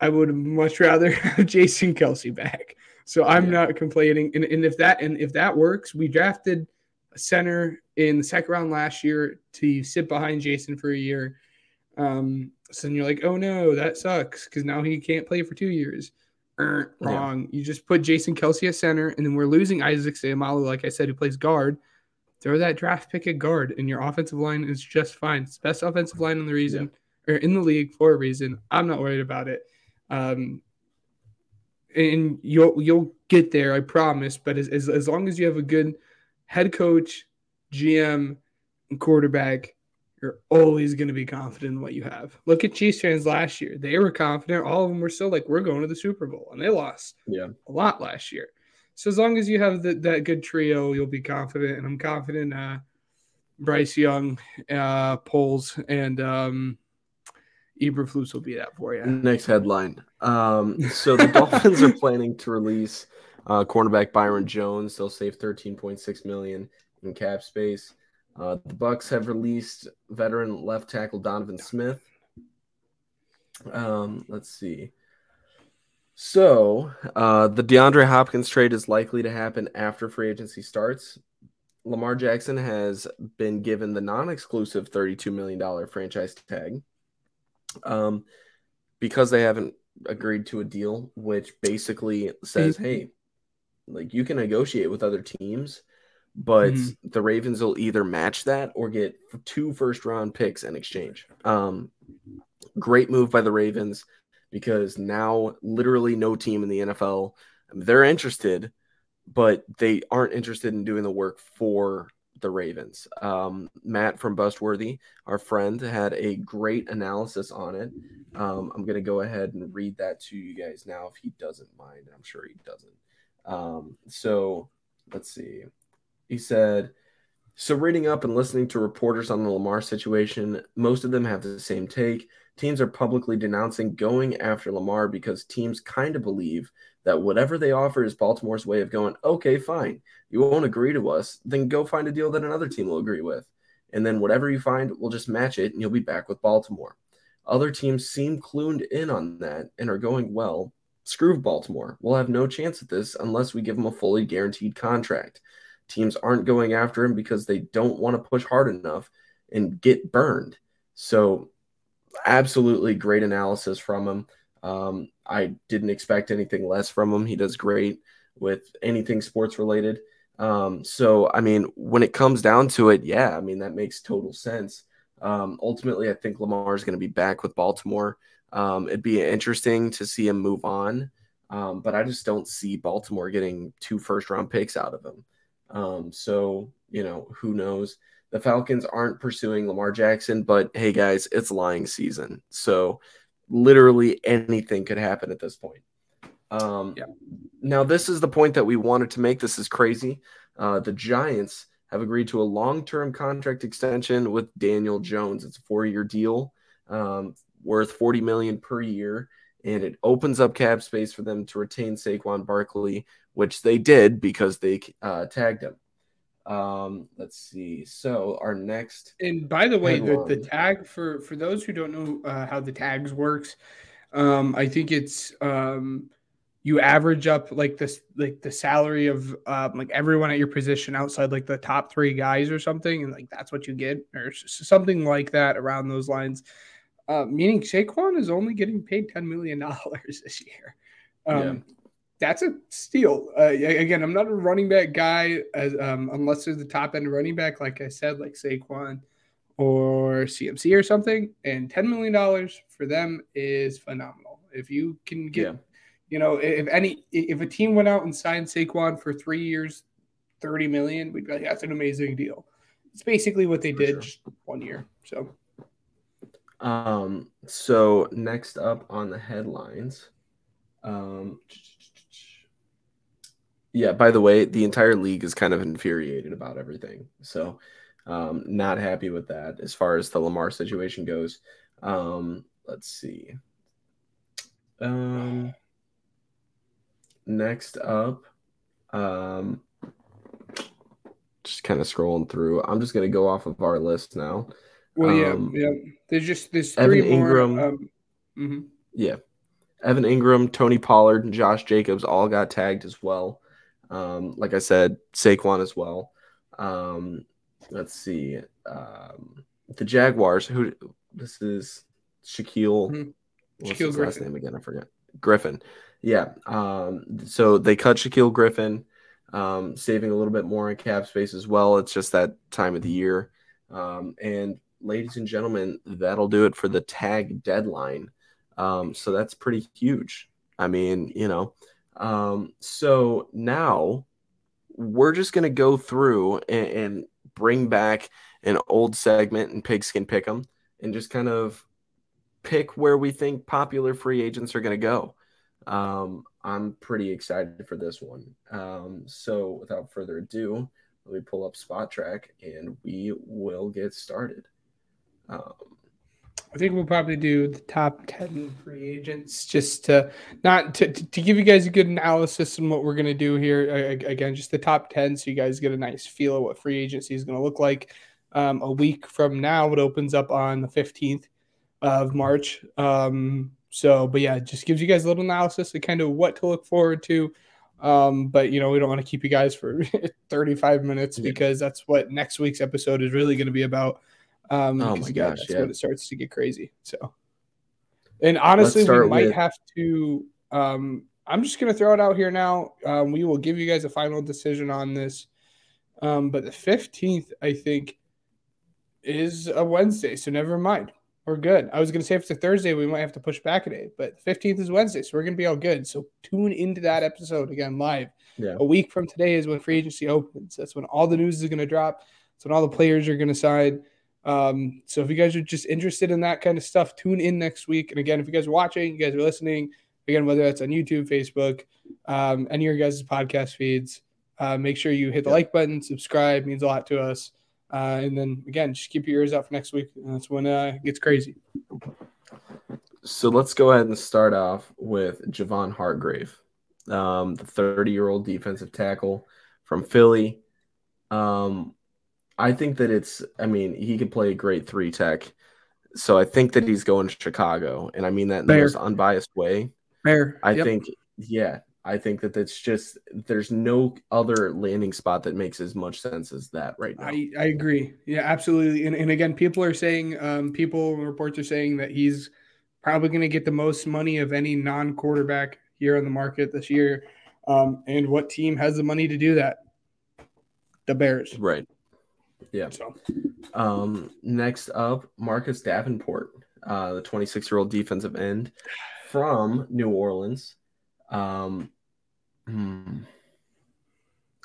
I would much rather have Jason Kelce back. So I'm yeah. not complaining. And, and if that and if that works, we drafted a center in the second round last year to sit behind Jason for a year. Um, so then you're like, oh no, that sucks because now he can't play for two years. Er, wrong. Yeah. You just put Jason Kelce at center, and then we're losing Isaac Seumalo, like I said, who plays guard. Throw that draft pick at guard, and your offensive line is just fine. It's best offensive line in the reason yeah. or in the league for a reason. I'm not worried about it. Um, and you'll you'll get there, I promise. But as, as, as long as you have a good head coach, GM, and quarterback, you're always going to be confident in what you have. Look at Chiefs fans last year; they were confident. All of them were still like, "We're going to the Super Bowl," and they lost yeah a lot last year. So as long as you have the, that good trio, you'll be confident, and I'm confident. Uh, Bryce Young, uh, Poles, and um, Eberflus will be that for you. Next headline. Um, so the Dolphins are planning to release uh, cornerback Byron Jones. They'll save 13.6 million in cap space. Uh, the Bucs have released veteran left tackle Donovan Smith. Um, let's see. So uh, the DeAndre Hopkins trade is likely to happen after free agency starts. Lamar Jackson has been given the non-exclusive $32 million franchise tag um, because they haven't agreed to a deal, which basically says, hey, like you can negotiate with other teams, but mm-hmm. the Ravens will either match that or get two first round picks in exchange. Um, great move by the Ravens because now literally no team in the NFL, they're interested, but they aren't interested in doing the work for the Ravens. Um, Matt from Bustworthy, our friend, had a great analysis on it. Um, I'm going to go ahead and read that to you guys now if he doesn't mind. I'm sure he doesn't. Um, so let's see. He said, so reading up and listening to reporters on the Lamar situation, most of them have the same take. Teams are publicly denouncing going after Lamar because teams kind of believe that whatever they offer is Baltimore's way of going, okay, fine. You won't agree to us, then go find a deal that another team will agree with. And then whatever you find, we'll just match it and you'll be back with Baltimore. Other teams seem clued in on that and are going, well, screw Baltimore. We'll have no chance at this unless we give them a fully guaranteed contract. Teams aren't going after him because they don't want to push hard enough and get burned. So, absolutely great analysis from him. Um, I didn't expect anything less from him. He does great with anything sports related. Um, so, I mean, when it comes down to it, yeah, I mean, that makes total sense. Um, ultimately, I think Lamar is going to be back with Baltimore. Um, it'd be interesting to see him move on, um, but I just don't see Baltimore getting two first round picks out of him. Um, so, you know, who knows? The Falcons aren't pursuing Lamar Jackson, but hey, guys, it's lying season. So, literally anything could happen at this point. Um, yeah. Now, this is the point that we wanted to make. This is crazy. Uh, the Giants have agreed to a long-term contract extension with Daniel Jones. It's a four-year deal um, worth 40 million per year, and it opens up cap space for them to retain Saquon Barkley, which they did because they uh, tagged him. Um, let's see. So our next, and by the way, the, the tag for for those who don't know uh, how the tags works, um, I think it's um, you average up like this like the salary of um, like everyone at your position outside like the top three guys or something, and like that's what you get or something like that around those lines. Uh, meaning Saquon is only getting paid ten million dollars this year. Um, yeah that's a steal. Uh, again, I'm not a running back guy as um, unless there's the top end running back, like I said, like Saquon or CMC or something. And $10 million for them is phenomenal. If you can get, yeah. you know, if any, if a team went out and signed Saquon for three years, 30 million, we'd be like, that's an amazing deal. It's basically what they for did sure. one year. So, um, so next up on the headlines, um, yeah, by the way, the entire league is kind of infuriated about everything. So, um, not happy with that as far as the Lamar situation goes. Um, let's see. Um, next up, um, just kind of scrolling through. I'm just going to go off of our list now. Well, yeah, um, yeah. There's just there's three Evan Engram. More, um, mm-hmm. Yeah, Evan Engram, Tony Pollard, and Josh Jacobs all got tagged as well. Um, like I said, Saquon as well. Um, let's see. Um, the Jaguars, who this is Shaquill. Mm-hmm. What's Shaquill Griffin. last name again? I forget. Griffin. Yeah. Um, so they cut Shaquill Griffin, um, saving a little bit more in cap space as well. It's just that time of the year. Um, and ladies and gentlemen, that'll do it for the tag deadline. Um, so that's pretty huge. I mean, you know, um, so now we're just going to go through and, and, bring back an old segment and pigskin pick them and just kind of pick where we think popular free agents are going to go. Um, I'm pretty excited for this one. Um, so without further ado, let me pull up Spotrac and we will get started. Um, I think we'll probably do the top 10 free agents just to not to, to give you guys a good analysis on what we're going to do here. Again, just the top 10 so you guys get a nice feel of what free agency is going to look like. Um, a week from now, it opens up on the 15th of March. Um, so, but yeah, just gives you guys a little analysis of kind of what to look forward to. Um, but you know, we don't want to keep you guys for 35 minutes because that's what next week's episode is really going to be about. Um, oh my gosh, that's yeah. when it starts to get crazy. So, and honestly, we might with... have to. Um, I'm just going to throw it out here now. Um, we will give you guys a final decision on this. Um, but the 15th, I think, is a Wednesday. So never mind. We're good. I was going to say if it's a Thursday, we might have to push back a day, but 15th is Wednesday. So we're going to be all good. So tune into that episode again live. Yeah. A week from today is when free agency opens. That's when all the news is going to drop. It's when all the players are going to sign. Um, so if you guys are just interested in that kind of stuff, tune in next week. And again, if you guys are watching, you guys are listening, again, whether that's on YouTube, Facebook, um, any of your guys' podcast feeds, uh, make sure you hit the like button, subscribe, means a lot to us. Uh, and then again, just keep your ears out for next week. That's when uh, it gets crazy. So let's go ahead and start off with Javon Hargrave, um, the 30 year old defensive tackle from Philly. Um, I think that it's, I mean, he could play a great three tech. So I think that he's going to Chicago. And I mean that in the most unbiased way. Fair. I Yep. think, yeah, I think that that's just, there's no other landing spot that makes as much sense as that right now. I, I agree. Yeah, absolutely. And, and again, people are saying, um, people reports are saying that he's probably going to get the most money of any non quarterback here on the market this year. Um, and what team has the money to do that? The Bears. right. Yeah. So Um, next up, Marcus Davenport, uh, the 26 year old defensive end from New Orleans. Um, hmm,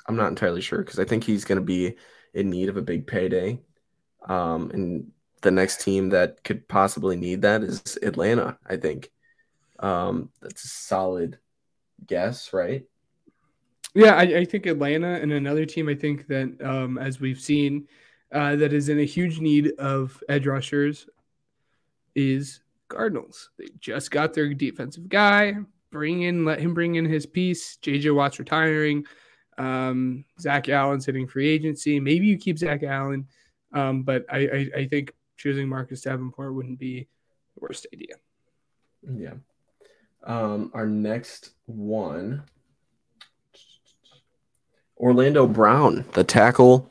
I'm not entirely sure because I think he's going to be in need of a big payday. Um, and the next team that could possibly need that is Atlanta, I think. Um, that's a solid guess, right? Yeah, I, I think Atlanta and another team. I think that um, as we've seen, uh, that is in a huge need of edge rushers is Cardinals. They just got their defensive guy. Bring in, let him bring in his piece. JJ Watt's retiring. Um, Zach Allen's hitting free agency. Maybe you keep Zach Allen, um, but I, I, I think choosing Marcus Davenport wouldn't be the worst idea. Yeah. Um, our next one Orlando Brown, the tackle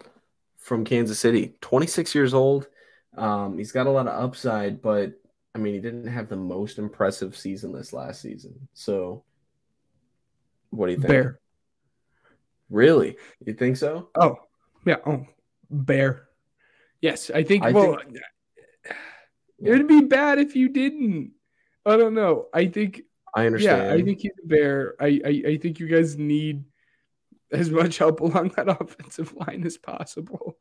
from Kansas City, 26 years old. Um, he's got a lot of upside, but I mean, he didn't have the most impressive season this last season. So, what do you think? Bear. Really? You think so? Oh, yeah. Oh, Bear. Yes, I think. I well, think- it would be bad if you didn't. I don't know. I think. I understand. Yeah, I think he's a Bear. I, I I think you guys need as much help along that offensive line as possible.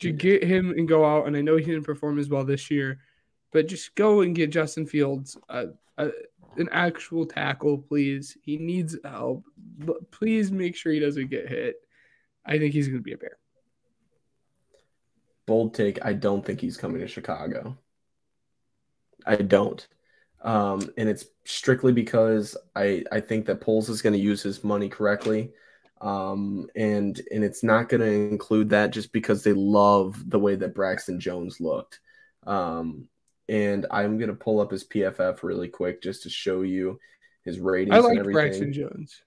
To get him and go out, and I know he didn't perform as well this year, but just go and get Justin Fields uh, uh, an actual tackle, please. He needs help, but please make sure he doesn't get hit. I think he's going to be a Bear. bold take. I don't think he's coming to Chicago. I don't. Um, and it's strictly because I, I think that Poles is going to use his money correctly. Um, and and it's not going to include that just because they love the way that Braxton Jones looked. Um, and I'm going to pull up his PFF really quick just to show you his ratings. I like. Braxton Jones.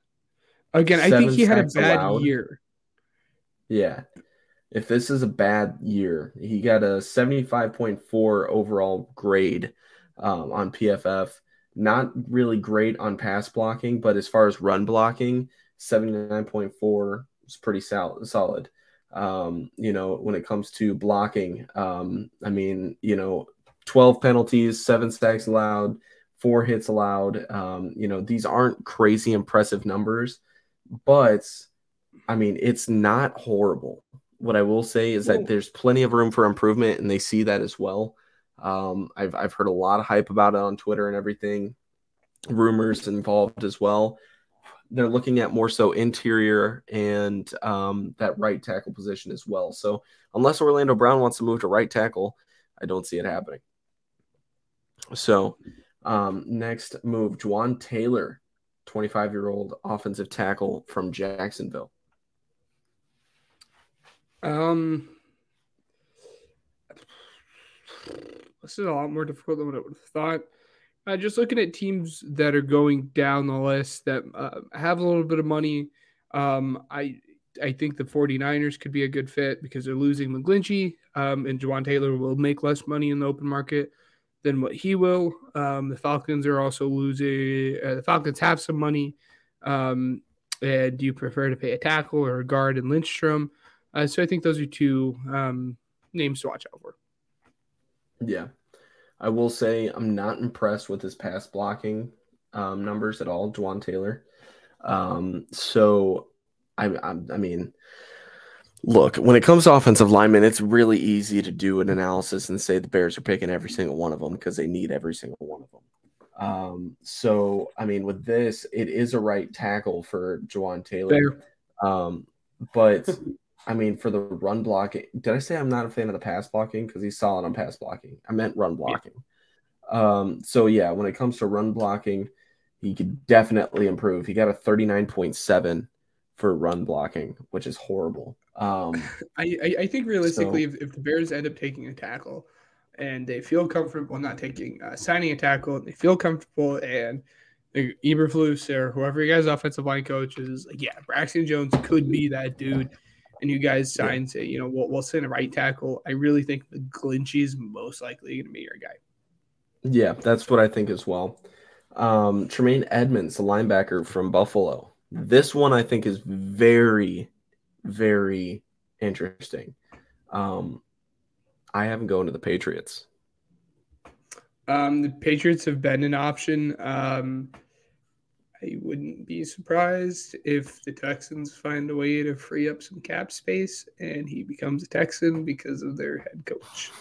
Again, I think he had a bad allowed. year. Yeah. If this is a bad year, he got a 75.4 overall grade um, on PFF. Not really great on pass blocking, but as far as run blocking, 79.4 is pretty sol- solid. Um, you know, when it comes to blocking, um, I mean, you know, 12 penalties, seven sacks allowed, four hits allowed. Um, you know, these aren't crazy impressive numbers, but I mean, it's not horrible. What I will say is that there's plenty of room for improvement, and they see that as well. Um, I've I've heard a lot of hype about it on Twitter and everything, rumors involved as well. They're looking at more so interior and um, that right tackle position as well. So unless Orlando Brown wants to move to right tackle, I don't see it happening. So um, next move, Jawaan Taylor, 25 year old offensive tackle from Jacksonville. Um, this is a lot more difficult than what I would have thought. Uh, just looking at teams that are going down the list that uh, have a little bit of money, um, I I think the 49ers could be a good fit because they're losing McGlinchey, um, and Jawaan Taylor will make less money in the open market than what he will. Um, the Falcons are also losing. Uh, the Falcons have some money. Um, and do you prefer to pay a tackle or a guard in Lindstrom? Uh, so I think those are two um, names to watch out for. Yeah. I will say I'm not impressed with his pass blocking um, numbers at all, Jawaan Taylor. Um, so I, I, I mean, Look, when it comes to offensive linemen, it's really easy to do an analysis and say the Bears are picking every single one of them because they need every single one of them. Um, so, I mean, with this, it is a right tackle for Jawaan Taylor. Um, but I mean, for the run blocking, did I say I'm not a fan of the pass blocking? Because he's solid on pass blocking. I meant run blocking. Yeah. Um, so yeah, when it comes to run blocking, he could definitely improve. He got a 39.7 for run blocking, which is horrible. Um, I, I, I think realistically, so, if, if the Bears end up taking a tackle and they feel comfortable not taking uh, signing a tackle, and they feel comfortable and Eberflus or whoever you guys offensive line coach is like, yeah, Braxton Jones could be that dude. And you guys sign, say, you know, we'll, we'll send a right tackle. I really think McGlinchey is most likely going to be your guy. Yeah, that's what I think as well. Um, Tremaine Edmunds, the linebacker from Buffalo. This one I think is very, very interesting. Um, I haven't gone to the Patriots. Um, the Patriots have been an option. Um, I wouldn't be surprised if the Texans find a way to free up some cap space and he becomes a Texan because of their head coach.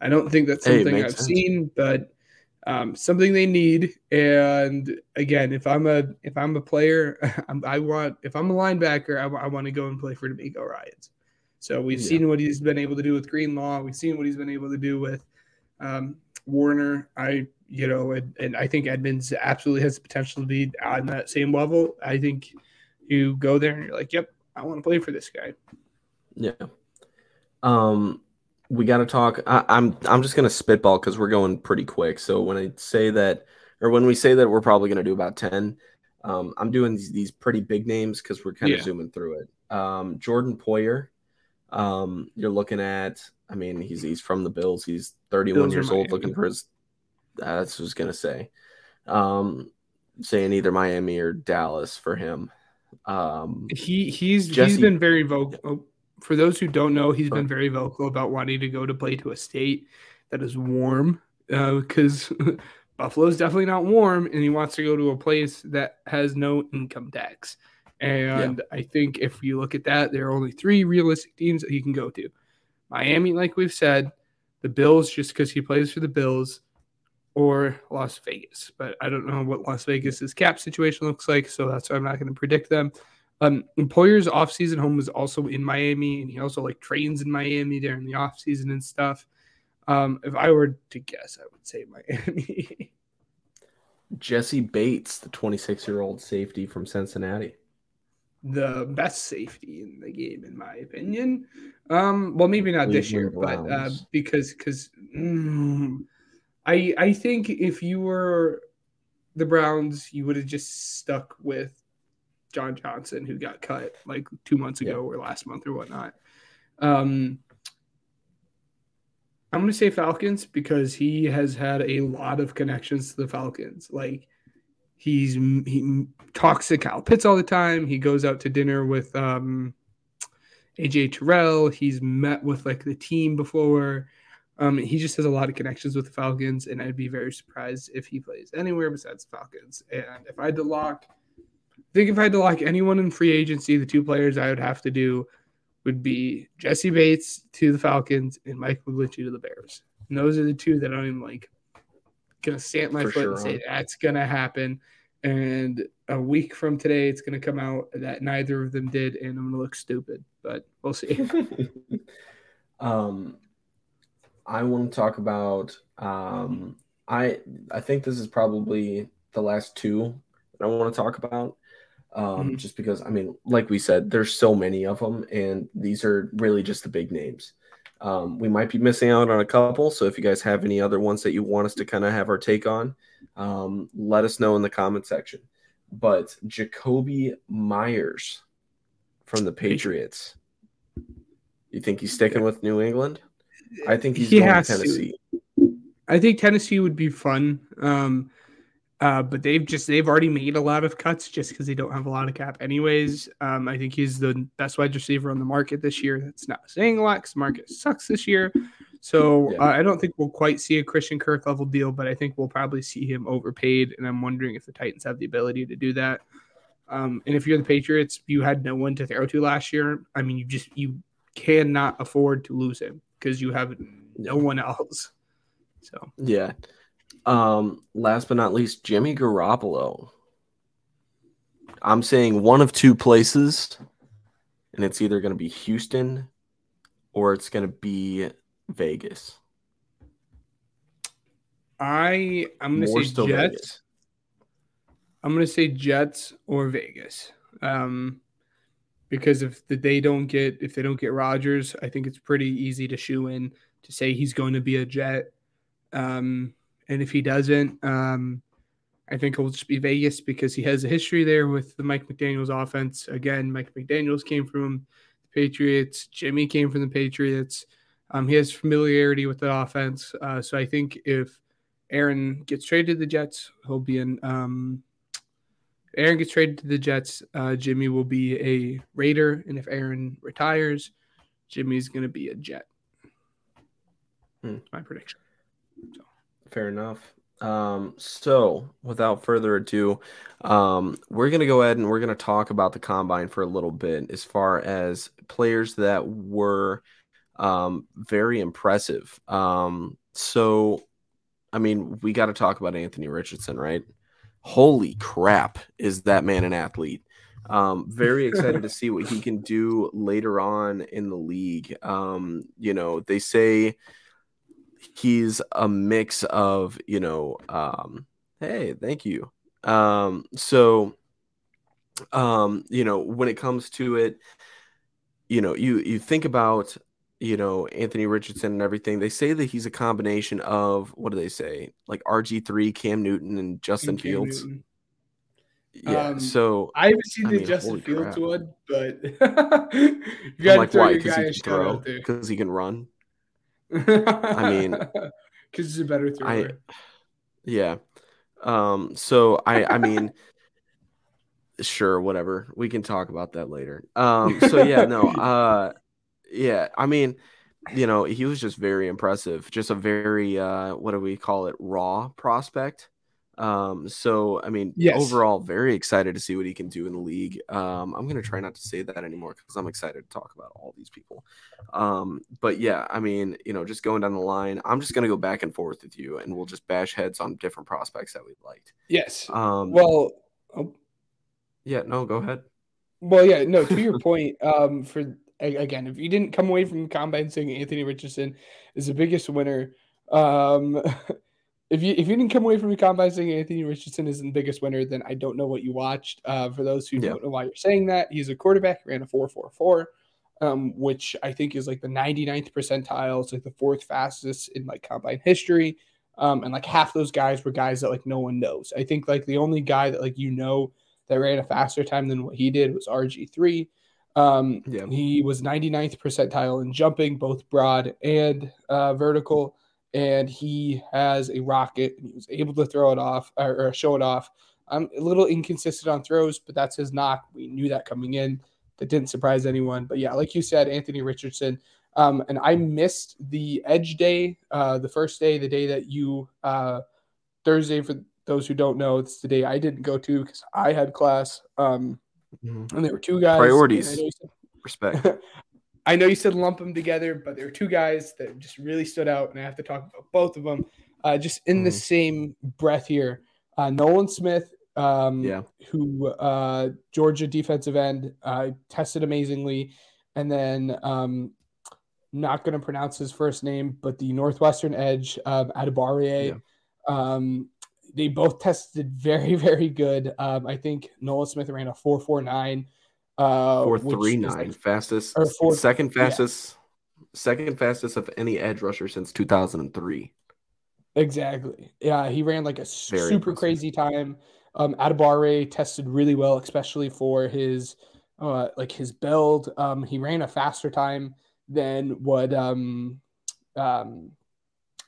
I don't think that's something hey, I've sense. seen, but um, something they need. And again, if I'm a if I'm a player, I'm, i want if I'm a linebacker, I, I want to go and play for DeMeco Ryans. So we've yeah. seen what he's been able to do with Greenlaw. We've seen what he's been able to do with um, Warner. I you know, and, and I think Edmunds absolutely has the potential to be on that same level. I think you go there and you're like, yep, I want to play for this guy. Yeah. Um, we got to talk. I, I'm I'm just gonna spitball because we're going pretty quick. So when I say that, or when we say that we're probably gonna do about ten, um, I'm doing these, these pretty big names because we're kind of yeah. zooming through it. Um, Jordan Poyer, um, you're looking at. I mean, he's he's from the Bills. He's 31 Bills years old, looking for his. That's what I was gonna say. Um, saying either Miami or Dallas for him. Um, he he's Jesse, he's been very vocal. Oh, for those who don't know, he's been very vocal about wanting to go to play to a state that is warm because uh, Buffalo is definitely not warm, and he wants to go to a place that has no income tax. And yeah. I think if you look at that, there are only three realistic teams that he can go to Miami, like we've said, the Bills, just because he plays for the Bills, or Las Vegas. But I don't know what Las Vegas's cap situation looks like, so that's why I'm not going to predict them. Um, Poyer's off-season home was also in Miami, and he also like trains in Miami during the off-season and stuff. Um, if I were to guess, I would say Miami. Jessie Bates, the 26-year-old safety from Cincinnati. The best safety in the game, in my opinion. Um, well, maybe not this year, but uh, because because mm, I I think if you were the Browns, you would have just stuck with John Johnson, who got cut like two months ago yeah. or last month or whatnot. Um, I'm going to say Falcons because he has had a lot of connections to the Falcons. Like he's he talks to Kyle Pitts all the time. He goes out to dinner with um, AJ Terrell. He's met with like the team before. Um, he just has a lot of connections with the Falcons, and I'd be very surprised if he plays anywhere besides the Falcons. And if I had to lock think if I had to lock anyone in free agency, the two players I would have to do would be Jessie Bates to the Falcons and Mike McGlinchey to the Bears. And those are the two that I'm like gonna stamp my For foot sure, and say that's gonna happen. And a week from today, it's gonna come out that neither of them did, and I'm gonna look stupid. But we'll see. um, I want to talk about. Um, I I think this is probably the last two that I want to talk about um, mm-hmm. just because I mean, like we said, there's so many of them, and these are really just the big names. Um, we might be missing out on a couple, so if you guys have any other ones that you want us to kind of have our take on, um, let us know in the comment section. But Jakobi Meyers from the Patriots, you think he's sticking with New England? I think he's he going to Tennessee. To. I think Tennessee would be fun. Um, uh, but they've just they've already made a lot of cuts just because they don't have a lot of cap anyways. Um, I think he's the best wide receiver on the market this year. That's not saying a lot because the market sucks this year. So yeah. uh, I don't think we'll quite see a Christian Kirk level deal, but I think we'll probably see him overpaid. And I'm wondering if the Titans have the ability to do that. Um, and if you're the Patriots, you had no one to throw to last year. I mean, you just you cannot afford to lose him because you have no one else. So Yeah. Um, last but not least, Jimmy Garoppolo. I'm saying one of two places, and it's either going to be Houston or it's going to be Vegas. I I'm gonna say Jets. Vegas. I'm gonna say Jets or Vegas. Um, because if the, they don't get if they don't get Rodgers, I think it's pretty easy to shoe in to say he's going to be a Jet. Um, and if he doesn't, um, I think it'll just be Vegas because he has a history there with the Mike McDaniel's offense. Again, Mike McDaniel's came from the Patriots. Jimmy came from the Patriots. Um, he has familiarity with the offense. Uh, so I think if Aaron gets traded to the Jets, he'll be in. Um, Aaron gets traded to the Jets, uh, Jimmy will be a Raider, and if Aaron retires, Jimmy's going to be a Jet. Hmm. My prediction. Fair enough. Um, so without further ado, um, we're gonna go ahead and we're gonna talk about the combine for a little bit as far as players that were um, very impressive. Um, so I mean, we got to talk about Anthony Richardson, right? Holy crap, is that man an athlete? Um, very excited to see what he can do later on in the league. Um, you know, they say he's a mix of, you know, um, hey, thank you. Um, so, um, you know, when it comes to it, you know, you you think about, you know, Anthony Richardson and everything. They say that he's a combination of what do they say, like RG three, Cam Newton, and Justin And Fields. Newton. Yeah. Um, so I haven't seen I the mean, Justin Fields crap. one, but you got to like, throw why? your Because guy he can throw. Because he can run. I mean, because he's a better thrower. Yeah. Um, so I I mean sure, whatever. We can talk about that later. Um, so yeah, no, uh yeah, I mean, you know, he was just very impressive. Just a very uh what do we call it? Raw prospect. Um, so I mean, Yes. overall, very excited to see what he can do in the league. Um, I'm gonna try not to say that anymore because I'm excited to talk about all these people. Um, but yeah, I mean, you know, just going down the line, I'm just gonna go back and forth with you, and we'll just bash heads on different prospects that we liked. yes. Um, Well, oh, yeah, no, go ahead. Well, yeah, no. To your point, um, for again, if you didn't come away from the combine saying Anthony Richardson is the biggest winner, um, if you if you didn't come away from the combine saying Anthony Richardson is the biggest winner, then I don't know what you watched. Uh, for those who Yeah. don't know why you're saying that, he's a quarterback, ran a four four four, um, which I think is like the 99th percentile. It's like the fourth fastest in like combine history. Um, and like half those guys were guys that like no one knows. I think like the only guy that like you know that ran a faster time than what he did was RG3. Um, Yeah. He was 99th percentile in jumping, both broad and uh, vertical. And he has a rocket and he was able to throw it off or, or show it off. I'm a little inconsistent on throws, but that's his knock. We knew that coming in. That didn't surprise anyone. But yeah, like you said, Anthony Richardson. Um, and I missed the edge day, uh, the first day, the day that you, uh, Thursday, for those who don't know, it's the day I didn't go to because I had class. Um, and there were two guys. Priorities. and I know you said- Respect. I know you said lump them together, but there are two guys that just really stood out, and I have to talk about both of them. Uh, just in the Mhm. same breath here, uh, Nolan Smith, um, Yeah. who uh, Georgia defensive end, uh, tested amazingly, and then um, not going to pronounce his first name, but the Northwestern edge, um, Adebawore. Um, they both tested very, very good. Um, I think Nolan Smith ran a four four nine. Uh, Four is nine, fastest, four- second yeah. fastest, second fastest of any edge rusher since 2003. Exactly. Yeah, he ran like a Very super impressive. crazy time. Um, Adebawore tested really well, especially for his uh like his build. Um, he ran a faster time than what um um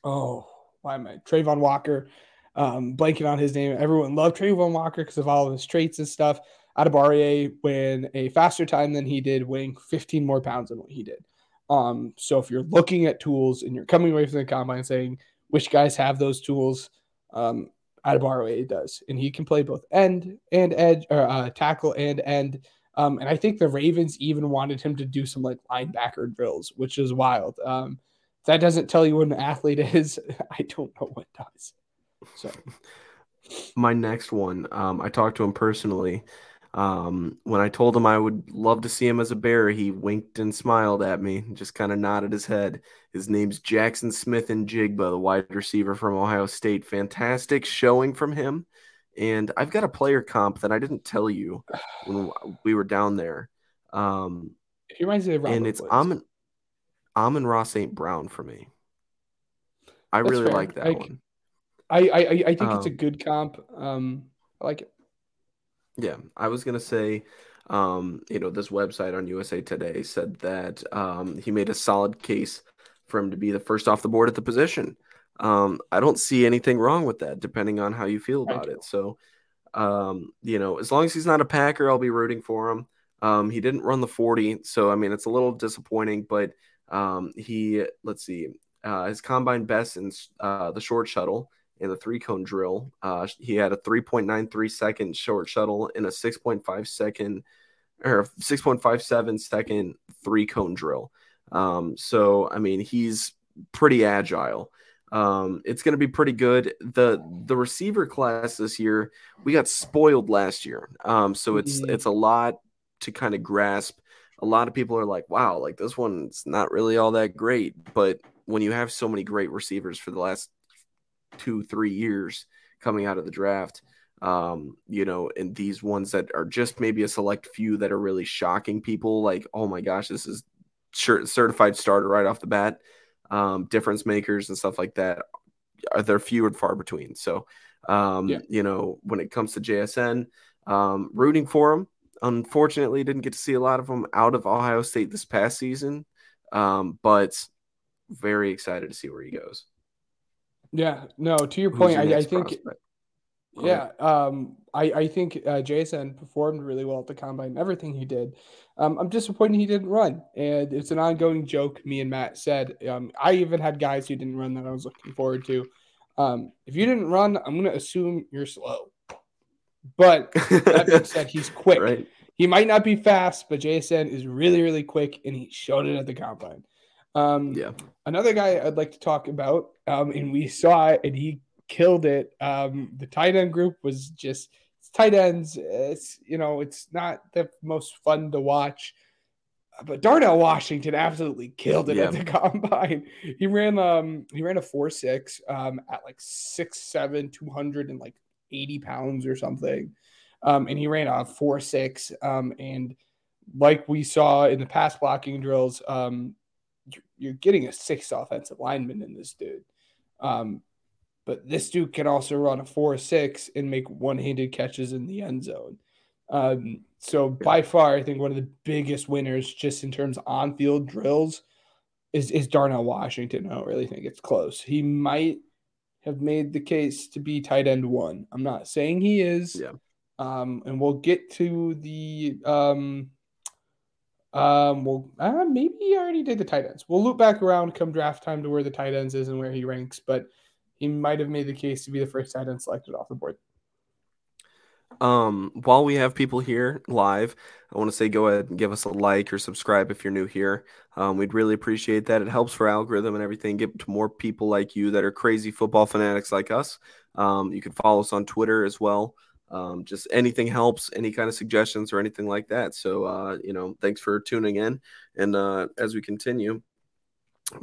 oh why am I Travon Walker um blanking on his name. Everyone loved Travon Walker because of all of his traits and stuff. Adebawore ran a faster time than he did, weighing 15 more pounds than what he did. Um, so if you're looking at tools and you're coming away from the combine saying which guys have those tools. Um, Adebawore does, and he can play both end and edge or uh, tackle and end. Um, and I think the Ravens even wanted him to do some like linebacker drills, which is wild. Um, that doesn't tell you what an athlete is, I don't know what does. So, my next one, um, I talked to him personally. Um, when I told him I would love to see him as a bear, he winked and smiled at me, just kind of nodded his head. His name's Jaxon Smith-Njigba, the wide receiver from Ohio State. Fantastic showing from him. And I've got a player comp that I didn't tell you when we were down there. Um, he reminds me of Robert and it's Woods. Amon, Amon-Ra St. Brown for me. I That's really fair. like that I- one. I, I, I think it's a Um, good comp. Um, I like it. Yeah, I was gonna say, um, you know, this website on USA Today said that um, he made a solid case for him to be the first off the board at the position. Um, I don't see anything wrong with that, depending on how you feel about it. So, um, you know, as long as he's not a Packer, I'll be rooting for him. Um, he didn't run the 40, so I mean, it's a little disappointing, but um, he, let's see, uh, his combine best in uh, the short shuttle in the three cone drill. Uh, he had a 3.93 second short shuttle and a 6.5 second or 6.57 second three cone drill. Um, so I mean, he's pretty agile. Um, it's going to be pretty good. the The receiver class this year, we got spoiled last year. Um, so it's Mhm. it's a lot to kind of grasp. A lot of people are like, "Wow, like this one's not really all that great." But when you have so many great receivers for the last two, three years coming out of the draft, um, you know, and these ones that are just maybe a select few that are really shocking people, like, oh my gosh, this is cer- certified starter right off the bat, um, difference makers and stuff like that. Are there few and far between? So, um, Yeah. you know, when it comes to JSN, um, rooting for him. Unfortunately, didn't get to see a lot of them out of Ohio State this past season, um, but very excited to see where he goes. Yeah, no. To your point, your I, I think prospect? Yeah, um, I, I think uh, Jason performed really well at the combine. Everything he did, um, I'm disappointed he didn't run, and it's an ongoing joke. Me and Matt said. Um, I even had guys who didn't run that I was looking forward to. Um, if you didn't run, I'm gonna assume you're slow. But that being said, he's quick. right? He might not be fast, but Jason is really, really quick, and he showed it at the combine. Um, Yeah. Another guy I'd like to talk about, um, and we saw it, and he killed it. Um, the tight end group was just it's tight ends. It's you know, it's not the most fun to watch. But Darnell Washington absolutely killed it at the combine. He ran um he ran a four six um at like six seven two hundred and like eighty pounds or something, um and he ran a four six um and like we saw in the pass blocking drills um you're, you're getting a sixth offensive lineman in this dude. Um, but this dude can also run a four six and make one handed catches in the end zone. Um, so by far, I think one of the biggest winners, just in terms of on field drills, is is Darnell Washington. I don't really think it's close. He might have made the case to be tight end one. I'm not saying he is. Yeah. Um, and we'll get to the um, um, well, uh, maybe he already did the tight ends. We'll loop back around come draft time to where the tight ends is and where he ranks, but he might have made the case to be the first tight end selected off the board. Um, while we have people here live, I want to say go ahead and give us a like or subscribe if you're new here. Um, we'd really appreciate that. It helps for algorithm and everything. Get to more people like you that are crazy football fanatics like us. Um, you can follow us on Twitter as well. Um, just anything helps, any kind of suggestions or anything like that. So, uh, you know, thanks for tuning in. And uh, as we continue,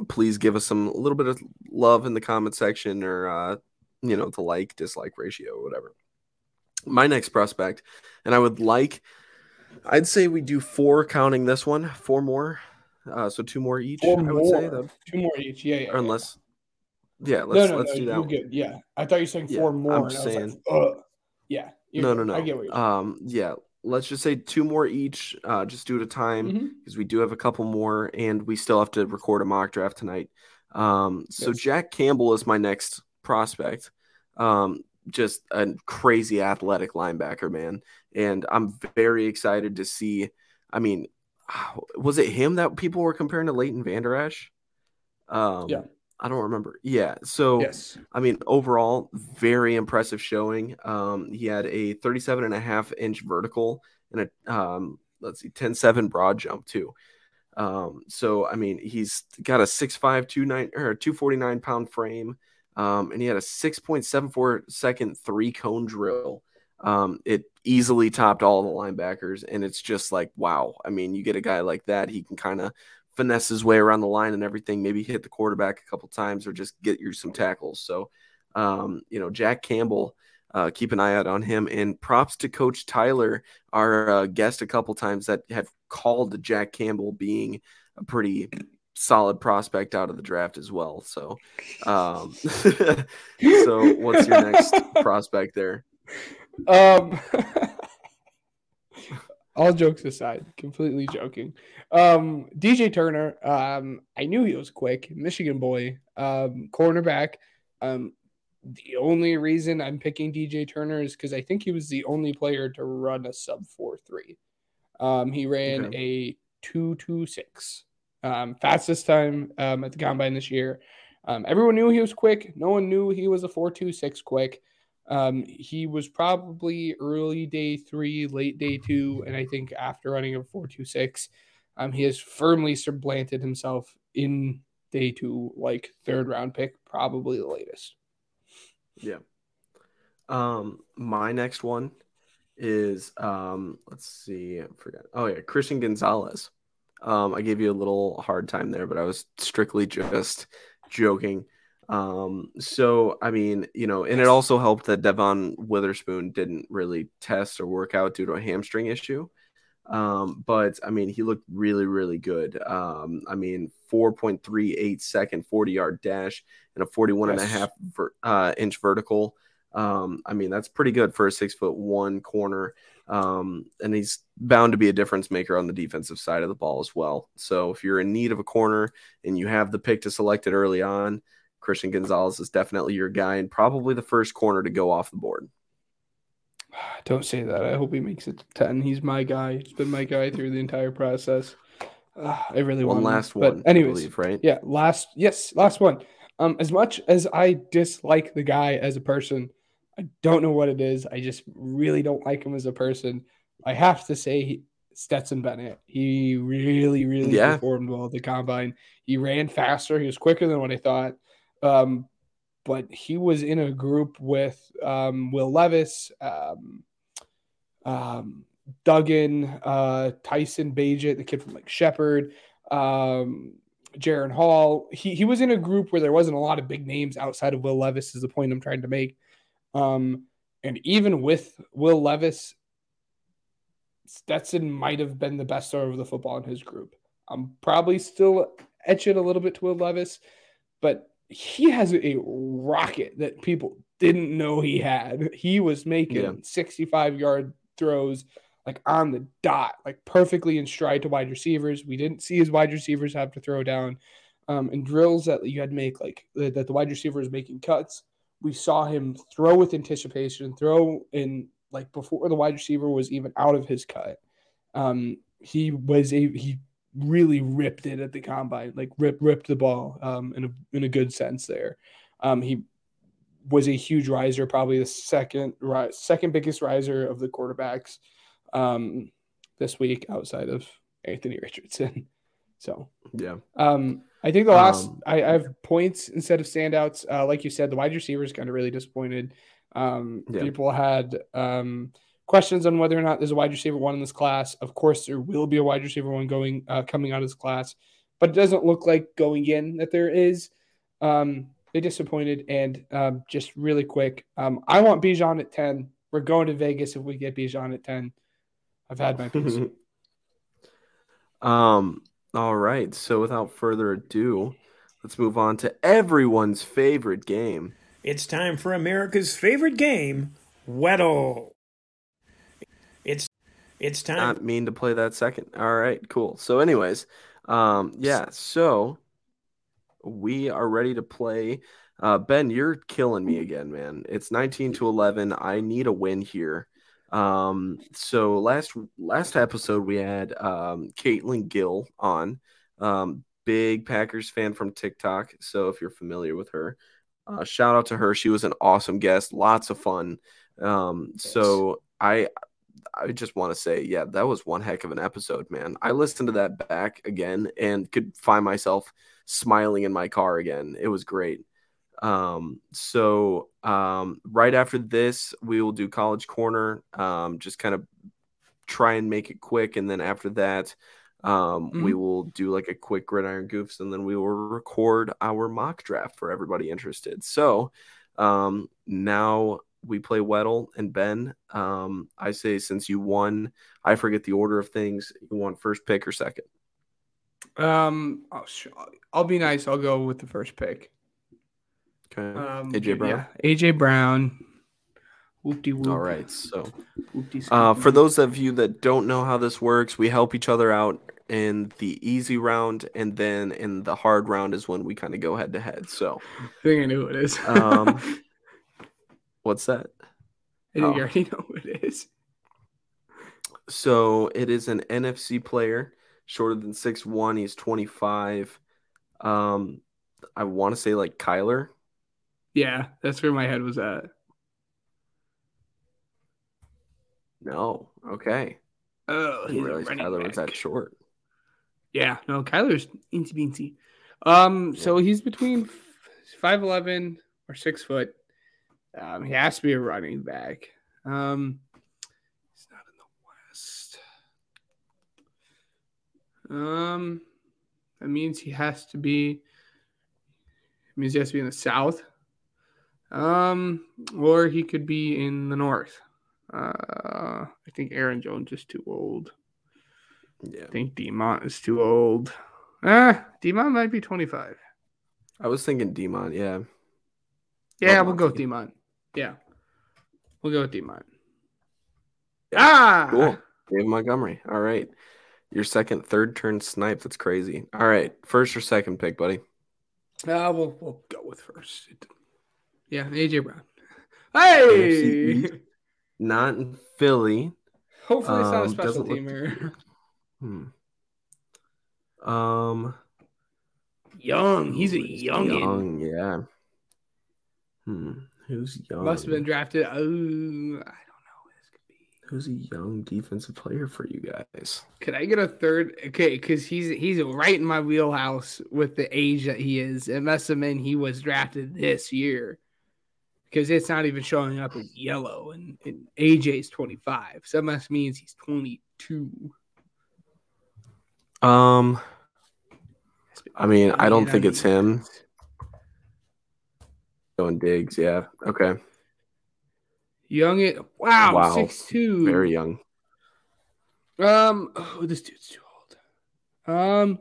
please give us some a little bit of love in the comment section or, uh, you know, the like dislike ratio or whatever my next prospect, and I would like, I'd say we do four counting this one, four more, uh, so two more each. Four I would more, say, that, two more each. Yeah, yeah. yeah. unless, yeah, no, let's no, let's no, do that. good. Yeah, I thought you were saying Yeah, four more. I'm and I was saying- like. Yeah. No, no, no. I get what you're Um, yeah, let's just say two more each, uh, just due to time, because we do have a couple more, and we still have to record a mock draft tonight. Um, so Yes. Jack Campbell is my next prospect. Um, just a crazy athletic linebacker, man, and I'm very excited to see. I mean, was it him that people were comparing to Leighton Vander Esch? Um, Yeah. I don't remember. Yeah. So Yes. I mean, overall, very impressive showing. Um, he had a 37 and a half inch vertical and a um, let's see, 10-7 broad jump too. Um, so I mean, he's got a 6'5", 29 or 249 pound frame. Um, and he had a 6.74 second three cone drill. Um, it easily topped all the linebackers, and it's just like wow. I mean, you get a guy like that, he can kind of finesse his way around the line and everything. Maybe hit the quarterback a couple times, or just get you some tackles. So, um, you know, Jack Campbell. Uh, keep an eye out on him. And props to Coach Tyler, our uh, guest a couple times that have called Jack Campbell being a pretty solid prospect out of the draft as well. So, um, so what's your next prospect there? Um, all jokes aside, completely joking. Um, DJ Turner, um, I knew he was quick, Michigan boy, um, cornerback. Um, the only reason I'm picking DJ Turner is because I think he was the only player to run a sub four three. Um, he ran Okay. a two two six, um, fastest time um, at the combine this year. Um, everyone knew he was quick. No one knew he was a four two six quick. Um, he was probably early day three, late day two, and I think after running a four two six, um, he has firmly supplanted himself in day two, like third round pick, probably the latest. Yeah. Um, my next one is um, let's see, I. Oh yeah, Christian Gonzalez. Um, I gave you a little hard time there, but I was strictly just joking. Um, so I mean, you know, and it also helped that Devon Witherspoon didn't really test or work out due to a hamstring issue. Um, but I mean, he looked really, really good. Um, I mean, 4.38 second 40 yard dash and a 41 and a half ver- uh, inch vertical. Um, I mean, that's pretty good for a six foot one corner. Um, and he's bound to be a difference maker on the defensive side of the ball as well. So if you're in need of a corner and you have the pick to select it early on, Christian Gonzalez is definitely your guy and probably the first corner to go off the board. Don't say that. I hope he makes it to 10. He's my guy. He's been my guy through the entire process. Ah, I really One want him. last But one, I anyways, believe, right? yeah, last yes, last one. Um, as much as I dislike the guy as a person, I don't know what it is. I just really don't like him as a person. I have to say he- Stetson Bennett. He really, really Yeah. performed well at the combine. He ran faster. He was quicker than what I thought. Um, but he was in a group with um, Will Levis, um, um, Duggan, uh, Tyson Bagent, the kid from like Shepherd, um, Jaren Hall. He he was in a group where there wasn't a lot of big names outside of Will Levis. Is the point I'm trying to make. Um, and even with Will Levis, Stetson might have been the best thrower of the football in his group. I'm probably still etching a little bit to Will Levis, but he has a rocket that people didn't know he had. He was making Yeah. 65 yard throws like on the dot, like perfectly in stride to wide receivers. We didn't see his wide receivers have to throw down. Um, and drills that you had to make, like that the wide receiver was making cuts. We saw him throw with anticipation, throw in like before the wide receiver was even out of his cut. Um, he was a he really ripped it at the combine, like rip ripped the ball um, in a in a good sense there. Um, he was a huge riser, probably the second second biggest riser of the quarterbacks um, this week outside of Anthony Richardson. So Yeah. um, I think the last Um, I, I have points instead of standouts. Uh, like you said, the wide receivers kind of really disappointed. Um, Yeah. People had um, questions on whether or not there's a wide receiver one in this class. Of course, there will be a wide receiver one going uh, coming out of this class, but it doesn't look like going in that there is. Um, they disappointed, and um, just really quick, um, I want Bijan at ten. We're going to Vegas if we get Bijan at ten. I've had my piece. um, all right. So without further ado, let's move on to everyone's favorite game. It's time for America's favorite game, Weddle. It's time. Not mean to play that second. All right, cool. So, anyways, um, yeah, so we are ready to play. Uh, ben, you're killing me again, man. It's 19 to 11. I need a win here. Um, so last last episode we had um Caitlin Gill on. Um, big Packers fan from TikTok. So if you're familiar with her, uh, shout out to her. She was an awesome guest, lots of fun. Um, so I I just want to say, yeah, that was one heck of an episode, man. I listened to that back again and could find myself smiling in my car again. It was great. Um, so um, right after this, we will do College Corner. Um, just kind of try and make it quick, and then after that, um, Mm-hmm. we will do like a quick gridiron goofs, and then we will record our mock draft for everybody interested. So um, now we play Weddle and Ben. Um, I say since you won, I forget the order of things. You want first pick or second? Um, I'll, sh- I'll be nice. I'll go with the first pick. Okay. Um, AJ Brown? Yeah, AJ Brown. Whoop-de whoop. All right. So Uh, for those of you that don't know how this works, we help each other out in the easy round, and then in the hard round is when we kind of go head to head. So, I think I knew what it is. um, what's that? I think oh. you already know what it is. So it is an NFC player, shorter than six one. He's twenty five. Um, I want to say like Kyler. Yeah, that's where my head was at. No, okay. Oh, I he's didn't a realize running Kyler was that short. Yeah, no, Kyler's incy beansy. Um, so he's between five eleven or six foot. Um, he has to be a running back. Um, he's not in the West. Um, that means he has to be. It means he has to be in the South. Um, or he could be in the North. Uh, I think Aaron Jones is too old. Yeah, I think Demont is too old. Ah, Demont might be 25. I was thinking Demon. Yeah, Yeah, Love we'll go with Monty. Demont. Yeah. We'll go with Demont. Ah, Cool. Dave Montgomery. All right. Your second, third turn snipe. That's crazy. All right. First or second pick, buddy? Uh, we'll, we'll go with first. Yeah, AJ Brown. Hey! Not in Philly. Hopefully, it's not a Um, special doesn't look- Hmm. Um, Young. He's a youngin. Young, yeah. Hmm. Who's young? Must have been drafted. Oh, I don't know who this could be. Who's a young defensive player for you guys? Could I get a third? Okay, because he's he's right in my wheelhouse with the age that he is. It must have been he was drafted this year because it's not even showing up as yellow, and, and AJ's twenty five, so that must means he's twenty two. Um, I mean, I don't think it's him. Going Diggs, yeah. Okay. Young, it wow, Wow. six two. Very young. Um, oh, this dude's too old. Um,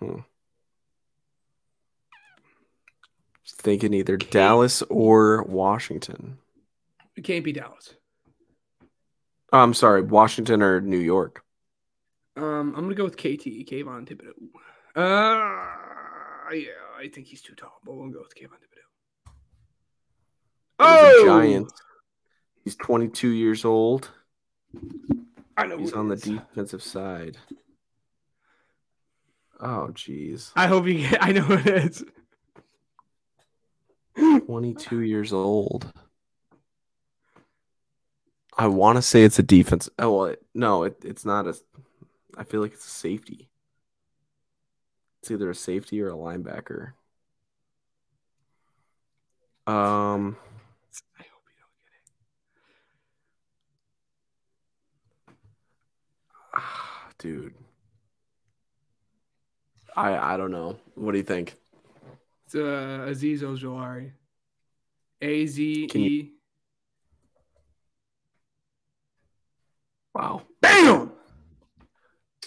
Hmm. Thinking either Dallas or Washington. it can't be Dallas. Oh, I'm sorry, Washington or New York. Um, I'm gonna go with KT, Kayvon Thibodeaux. Uh, yeah, I think he's too tall, but we'll go with Kayvon Thibodeaux. He's Oh, a giant. He's 22 years old. I know. He's on the defensive side. Oh, jeez. I hope you get. I know who it is. 22 years old. I want to say it's a defense. Oh, well, it, no, it, it's not a. I feel like it's a safety. It's either a safety or a linebacker. Um, I hope you don't get it. ah, dude. I I don't know. What do you think? It's uh, Azeez Ojulari. A Z E. Wow. Bam!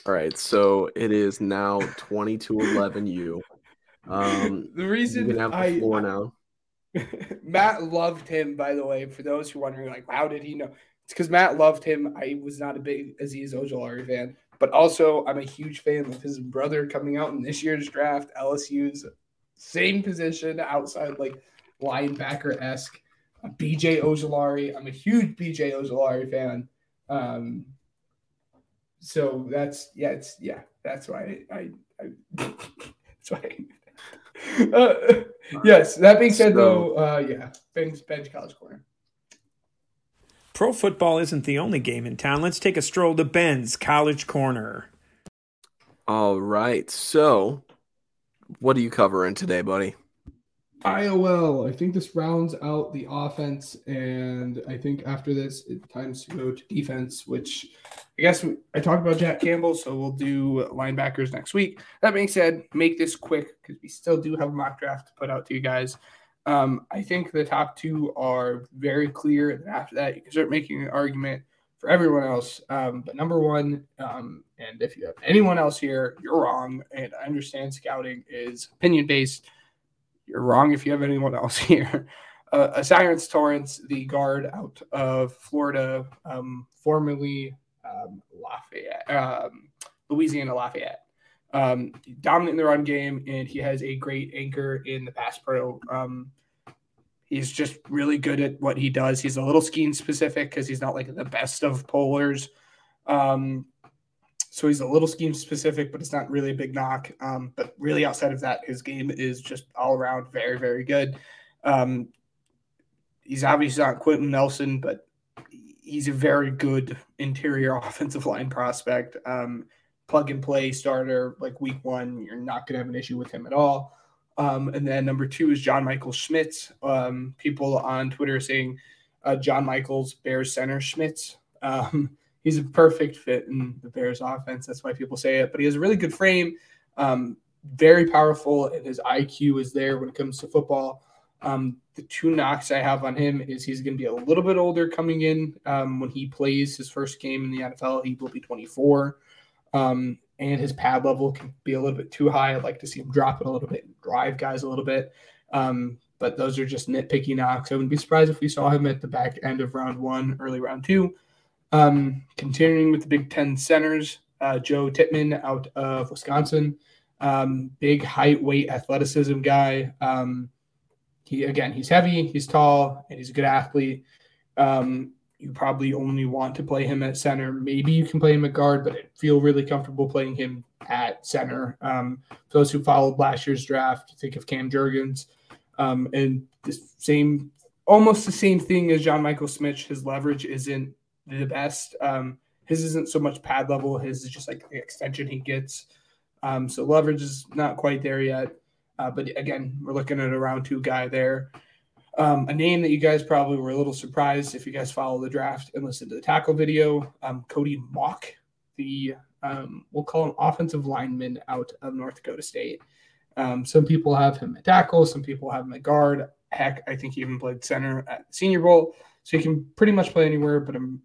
All right, so it is now 22 11 you. Um, the you reason can have the I, floor now. Matt loved him, by the way. For those who are wondering, like, how did he know? It's because Matt loved him. I was not a big Azeez Ojulari fan, but also I'm a huge fan of his brother coming out in this year's draft. LSU's same position outside, like linebacker esque. BJ Ojulari. I'm a huge BJ Ojulari fan. Um, so that's yeah, it's yeah, that's why I, I, I that's why. I, uh, yes. That being said, So- though, uh, yeah, Ben's bench college corner. Pro football isn't the only game in town. Let's take a stroll to Ben's College Corner. All right. So, what are you covering today, buddy? IOL. I think this rounds out the offense, and I think after this, it's time to go to defense. Which I guess I talked about Jack Campbell, so we'll do linebackers next week. That being said, make this quick because we still do have a mock draft to put out to you guys. Um, I think the top two are very clear, and after that, you can start making an argument for everyone else. Um, but number one, um, and if you have anyone else here, you're wrong. And I understand scouting is opinion based you're wrong if you have anyone else here. Uh, Cyrus Torrence, the guard out of Florida, um, formerly um, Lafayette, um, Louisiana Lafayette. Um, dominant in the run game, and he has a great anchor in the pass pro. Um, he's just really good at what he does. He's a little scheme specific because he's not like the best of polars. Um, so he's a little scheme specific, but it's not really a big knock. Um, but really, outside of that, his game is just all around very, very good. Um, he's obviously not Quenton Nelson, but he's a very good interior offensive line prospect. Um, plug and play starter, like week one, you're not going to have an issue with him at all. Um, and then number two is John Michael Schmitz. Um, people on Twitter saying uh, John Michaels Bears center Schmitz. Um, he's a perfect fit in the Bears offense. That's why people say it. But he has a really good frame, um, very powerful, and his IQ is there when it comes to football. Um, the two knocks I have on him is he's going to be a little bit older coming in um, when he plays his first game in the NFL. He will be 24. Um, and his pad level can be a little bit too high. I'd like to see him drop it a little bit, drive guys a little bit. Um, but those are just nitpicky knocks. I wouldn't be surprised if we saw him at the back end of round one, early round two. Um, continuing with the Big Ten centers, uh, Joe Tippmann out of Wisconsin, um, big height, weight, athleticism guy. Um, he again, he's heavy, he's tall, and he's a good athlete. Um, you probably only want to play him at center. Maybe you can play him at guard, but I feel really comfortable playing him at center. Um, for those who followed last year's draft, think of Cam Jurgens, um, and the same, almost the same thing as John Michael Schmitz. His leverage isn't the best. Um, his isn't so much pad level. His is just like the extension he gets. Um, so leverage is not quite there yet. Uh, but again, we're looking at a round two guy there. Um, a name that you guys probably were a little surprised if you guys follow the draft and listen to the tackle video. Um, Cody Mauch, the um, we'll call him offensive lineman out of North Dakota State. Um, some people have him at tackle, some people have him at guard. Heck, I think he even played center at Senior Bowl, so he can pretty much play anywhere. But I'm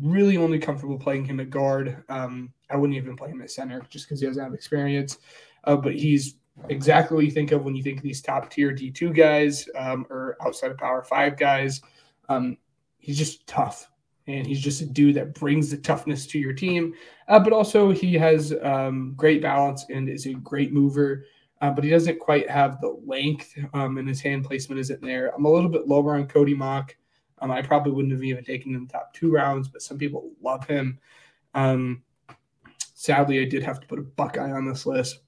really only comfortable playing him at guard. Um, I wouldn't even play him at center just because he doesn't have experience. Uh, but he's exactly what you think of when you think of these top tier D2 guys um, or outside of Power Five guys. Um, he's just tough. And he's just a dude that brings the toughness to your team. Uh, but also, he has um, great balance and is a great mover. Uh, but he doesn't quite have the length, um, and his hand placement isn't there. I'm a little bit lower on Cody Mauch. Um, I probably wouldn't have even taken him in the top two rounds, but some people love him. Um, sadly, I did have to put a Buckeye on this list.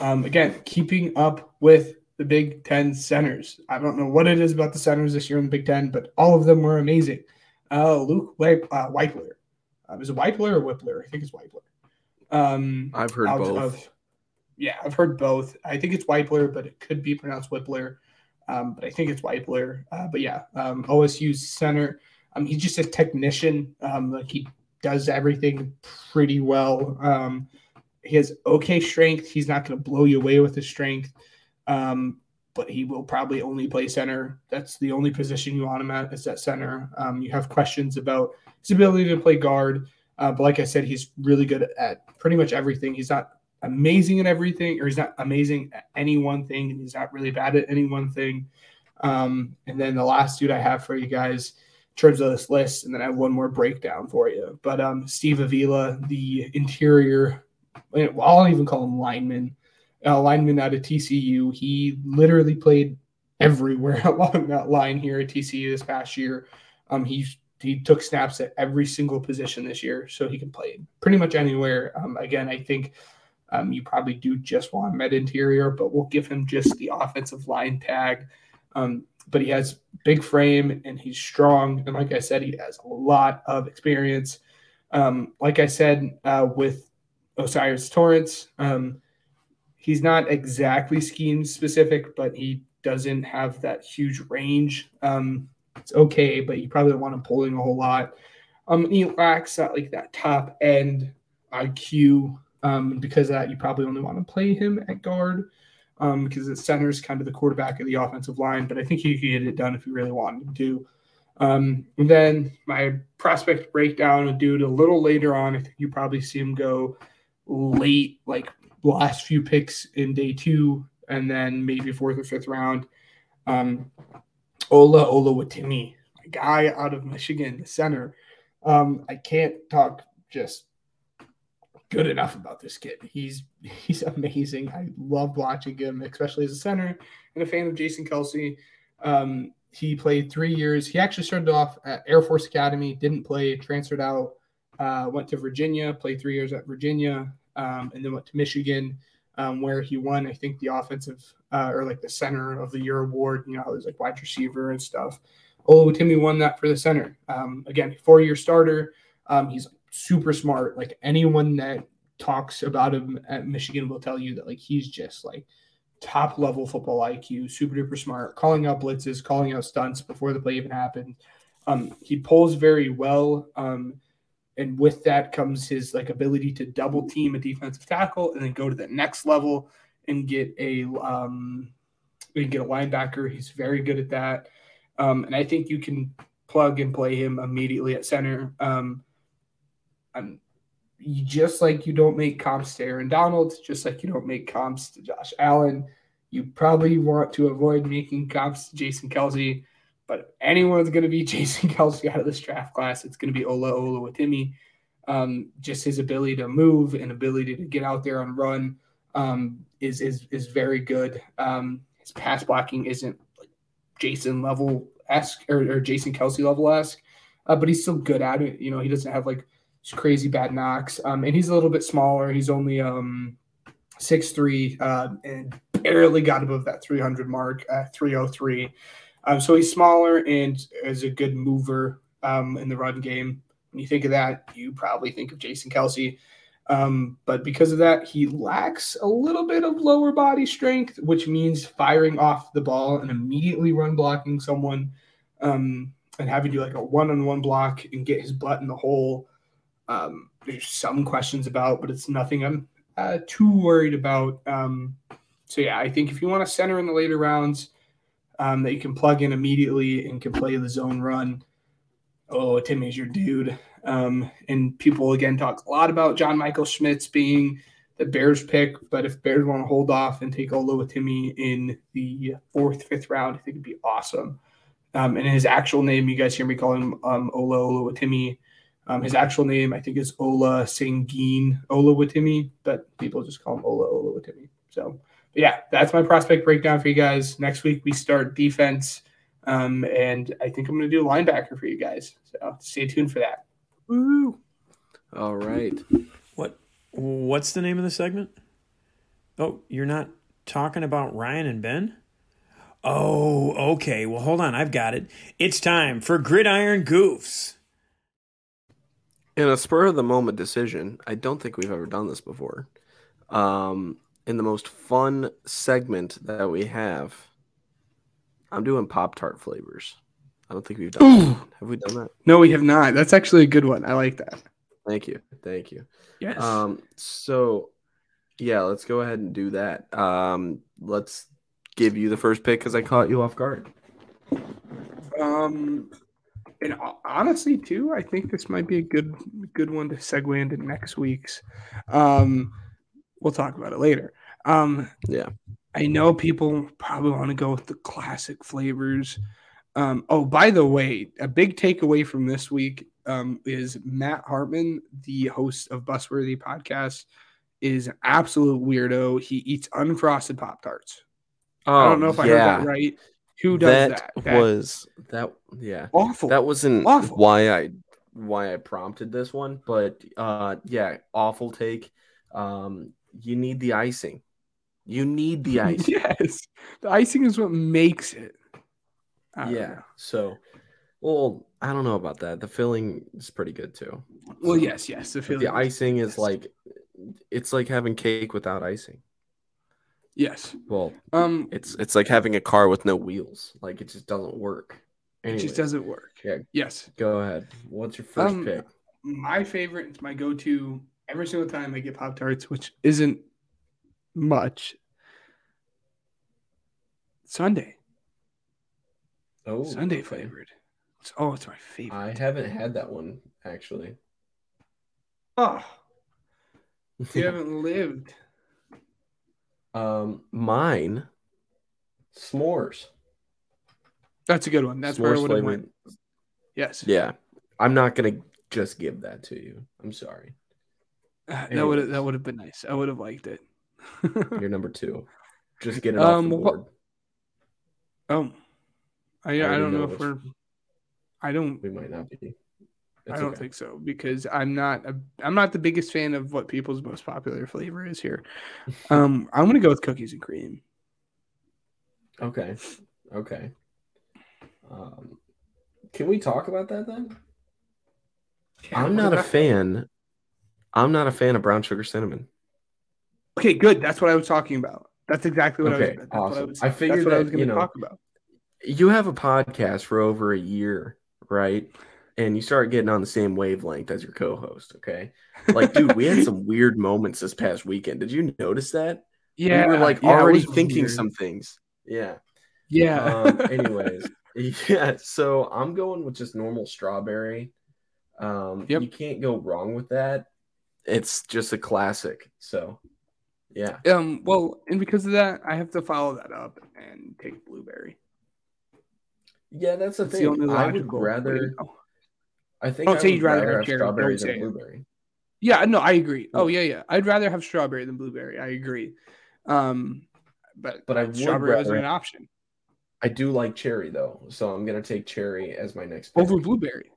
Um, again, keeping up with the Big Ten centers. I don't know what it is about the centers this year in the Big Ten, but all of them were amazing. Uh, Luke Wip- uh. Uh, is it Weipler or Whippler? I think it's Weipler. Um, I've heard both. of- yeah, I've heard both. I think it's Weipler, but it could be pronounced Whippler. Um, but I think it's Weipler. Uh, but yeah, um, OSU center. Um, he's just a technician. Um, like he does everything pretty well. Um, he has okay strength. He's not going to blow you away with his strength, um, but he will probably only play center. That's the only position you want him at is at center. You have questions about his ability to play guard, uh, but like I said, he's really good at pretty much everything. He's not amazing at everything, or he's not amazing at any one thing, and he's not really bad at any one thing. Um, and then the last dude I have for you guys in terms of this list, and then I have one more breakdown for you. But um, Steve Avila, the interior, I'll even call him lineman, uh, lineman out of TCU. He literally played everywhere along that line here at TCU this past year. Um, he's he took snaps at every single position this year, so he can play pretty much anywhere. Um, again, I think um, you probably do just want at interior, but we'll give him just the offensive line tag. Um, but he has big frame and he's strong, and like I said, he has a lot of experience. Um, like I said uh, with O'Cyrus Torrence, um, he's not exactly scheme specific, but he doesn't have that huge range. Um, it's okay, but you probably don't want him pulling a whole lot. Um, he lacks that like that top end IQ. Um, because of that, you probably only want to play him at guard um, because the center is kind of the quarterback of the offensive line. But I think he could get it done if you really wanted to. Um, and then my prospect breakdown would do it a little later on. I think you probably see him go late, like last few picks in day two, and then maybe fourth or fifth round. Um, Ola Oluwatimi, a guy out of Michigan, the center. Um, I can't talk just good enough about this kid. He's he's amazing. I love watching him, especially as a center and a fan of Jason Kelce. Um, he played three years. He actually started off at Air Force Academy, didn't play, transferred out, uh, went to Virginia, played three years at Virginia, um, and then went to Michigan, um, where he won, I think, the offensive uh, or like the center of the year award. You know, it was like wide receiver and stuff. Oh, Timmy won that for the center. Um, again, four year starter. Um, he's super smart. Like anyone that talks about him at Michigan will tell you that like he's just like top level football IQ, super duper smart, calling out blitzes, calling out stunts before the play even happened. Um, he pulls very well. Um, and with that comes his like ability to double team a defensive tackle and then go to the next level and get a um and get a linebacker. He's very good at that. Um, and I think you can plug and play him immediately at center. Um, I'm just like you don't make comps to Aaron Donald, just like you don't make comps to Josh Allen. You probably want to avoid making comps to Jason Kelce, but if anyone's going to be Jason Kelce out of this draft class, it's going to be Ola Oluwatimi. Um, just his ability to move and ability to get out there and run um, is is is very good. Um, his pass blocking isn't like Jason level esque or, or, Jason Kelce level esque, uh, but he's still good at it. You know, he doesn't have like crazy bad knocks. Um, and he's a little bit smaller. He's only um six three uh, and barely got above that 300 mark at 303. Um, so he's smaller and is a good mover um, in the run game. When you think of that, you probably think of Jason Kelce. Um, but because of that, he lacks a little bit of lower body strength, which means firing off the ball and immediately run blocking someone um, and having to do like a one on one block and get his butt in the hole um, there's some questions about, but it's nothing I'm uh, too worried about. Um, so yeah, I think if you want a center in the later rounds um, that you can plug in immediately and can play the zone run, oh, Timmy's your dude. Um, and people again talk a lot about John Michael Schmitz being the Bears pick, but if Bears want to hold off and take Olo Timmy in the fourth, fifth round, I think it'd be awesome. Um, and his actual name, you guys hear me call him um, Olo Olo Timmy. Um, his actual name, I think, is Ola Sangin Ola Watimi, but people just call him Ola Ola Watimi. So, yeah, that's my prospect breakdown for you guys. Next week we start defense, um, and I think I'm going to do linebacker for you guys. So stay tuned for that. Woo! All right. What? What's the name of the segment? Oh, you're not talking about Ryan and Ben? Oh, okay. Well, hold on. I've got it. It's time for Gridiron Goofs. In a spur of the moment decision, I don't think we've ever done this before. Um, in the most fun segment that we have, I'm doing Pop Tart flavors. I don't think we've done that. Have we done that? No, we have not. That's actually a good one. I like that. Thank you. Thank you. Yes. Um, so yeah, let's go ahead and do that. Um, let's give you the first pick because I caught you off guard. Um, and honestly, too, I think this might be a good good one to segue into next week's. Um, we'll talk about it later. Um, yeah, I know people probably want to go with the classic flavors. Um, oh, by the way, a big takeaway from this week um, is Matt Hartman, the host of Busworthy podcast, is an absolute weirdo. He eats unfrosted Pop Tarts. Oh, I don't know if I heard that right. Who does that? that was that yeah. awful. That wasn't Awful. why I why I prompted this one, but uh yeah, awful take. Um you need the icing. You need the icing. yes, the icing is what makes it. I yeah. know. So well, I don't know about that. The filling is pretty good too. Well, So, yes, yes. The but the icing is yes. like it's like having cake without icing. Yes. Well, Um, it's it's like having a car with no wheels. Like it just doesn't work. it just doesn't work. Yeah. Yes. Go ahead. What's your first Um, pick? My favorite, it's my go-to every single time I get Pop Tarts, which isn't much. sundae, Oh, sundae okay. flavored. It's, oh, it's my favorite. I haven't had that one actually. oh, you haven't lived. Um, mine, s'mores. That's a good one. That's where I S'mores would have went. Yes. Yeah, I'm not gonna just give that to you. I'm sorry. Uh, That would have that would have been nice. I would have liked it. You're number two. Just get it Um, off the board. oh, I I, already don't know, know if we're. I don't. We might not be. I don't okay. think so because I'm not. A, I'm not the biggest fan of what people's most popular flavor is here. Um, I'm gonna go with cookies and cream. Okay. Okay. Um, can we talk about that then? I'm not a fan. I'm not a fan of brown sugar cinnamon. Okay, good. That's what I was talking about. That's exactly what I was. That's what I awesome. was. I figured that's what I that, was going you to know, talk about. You have a podcast for over a year, right? And you start getting on the same wavelength as your co-host. Okay. Like, dude, we had some weird moments this past weekend. Did you notice that? Yeah, we were like yeah, already thinking weird. some things. Yeah. Yeah. um, anyways, yeah. So I'm going with just normal strawberry. Um, Yep. you can't go wrong with that. It's just a classic. So, yeah. um. Well, and because of that, I have to follow that up and take blueberry. Yeah, that's the the thing. only I would rather. I think Oh, I would you'd rather rather have cherry, strawberry than say blueberry. Yeah, no, I agree. Oh yeah, yeah. I'd rather have strawberry than blueberry. I agree. Um, but But I would strawberry wasn't rather- an option I do like cherry though, so I'm gonna take cherry as my next pick. over blueberry.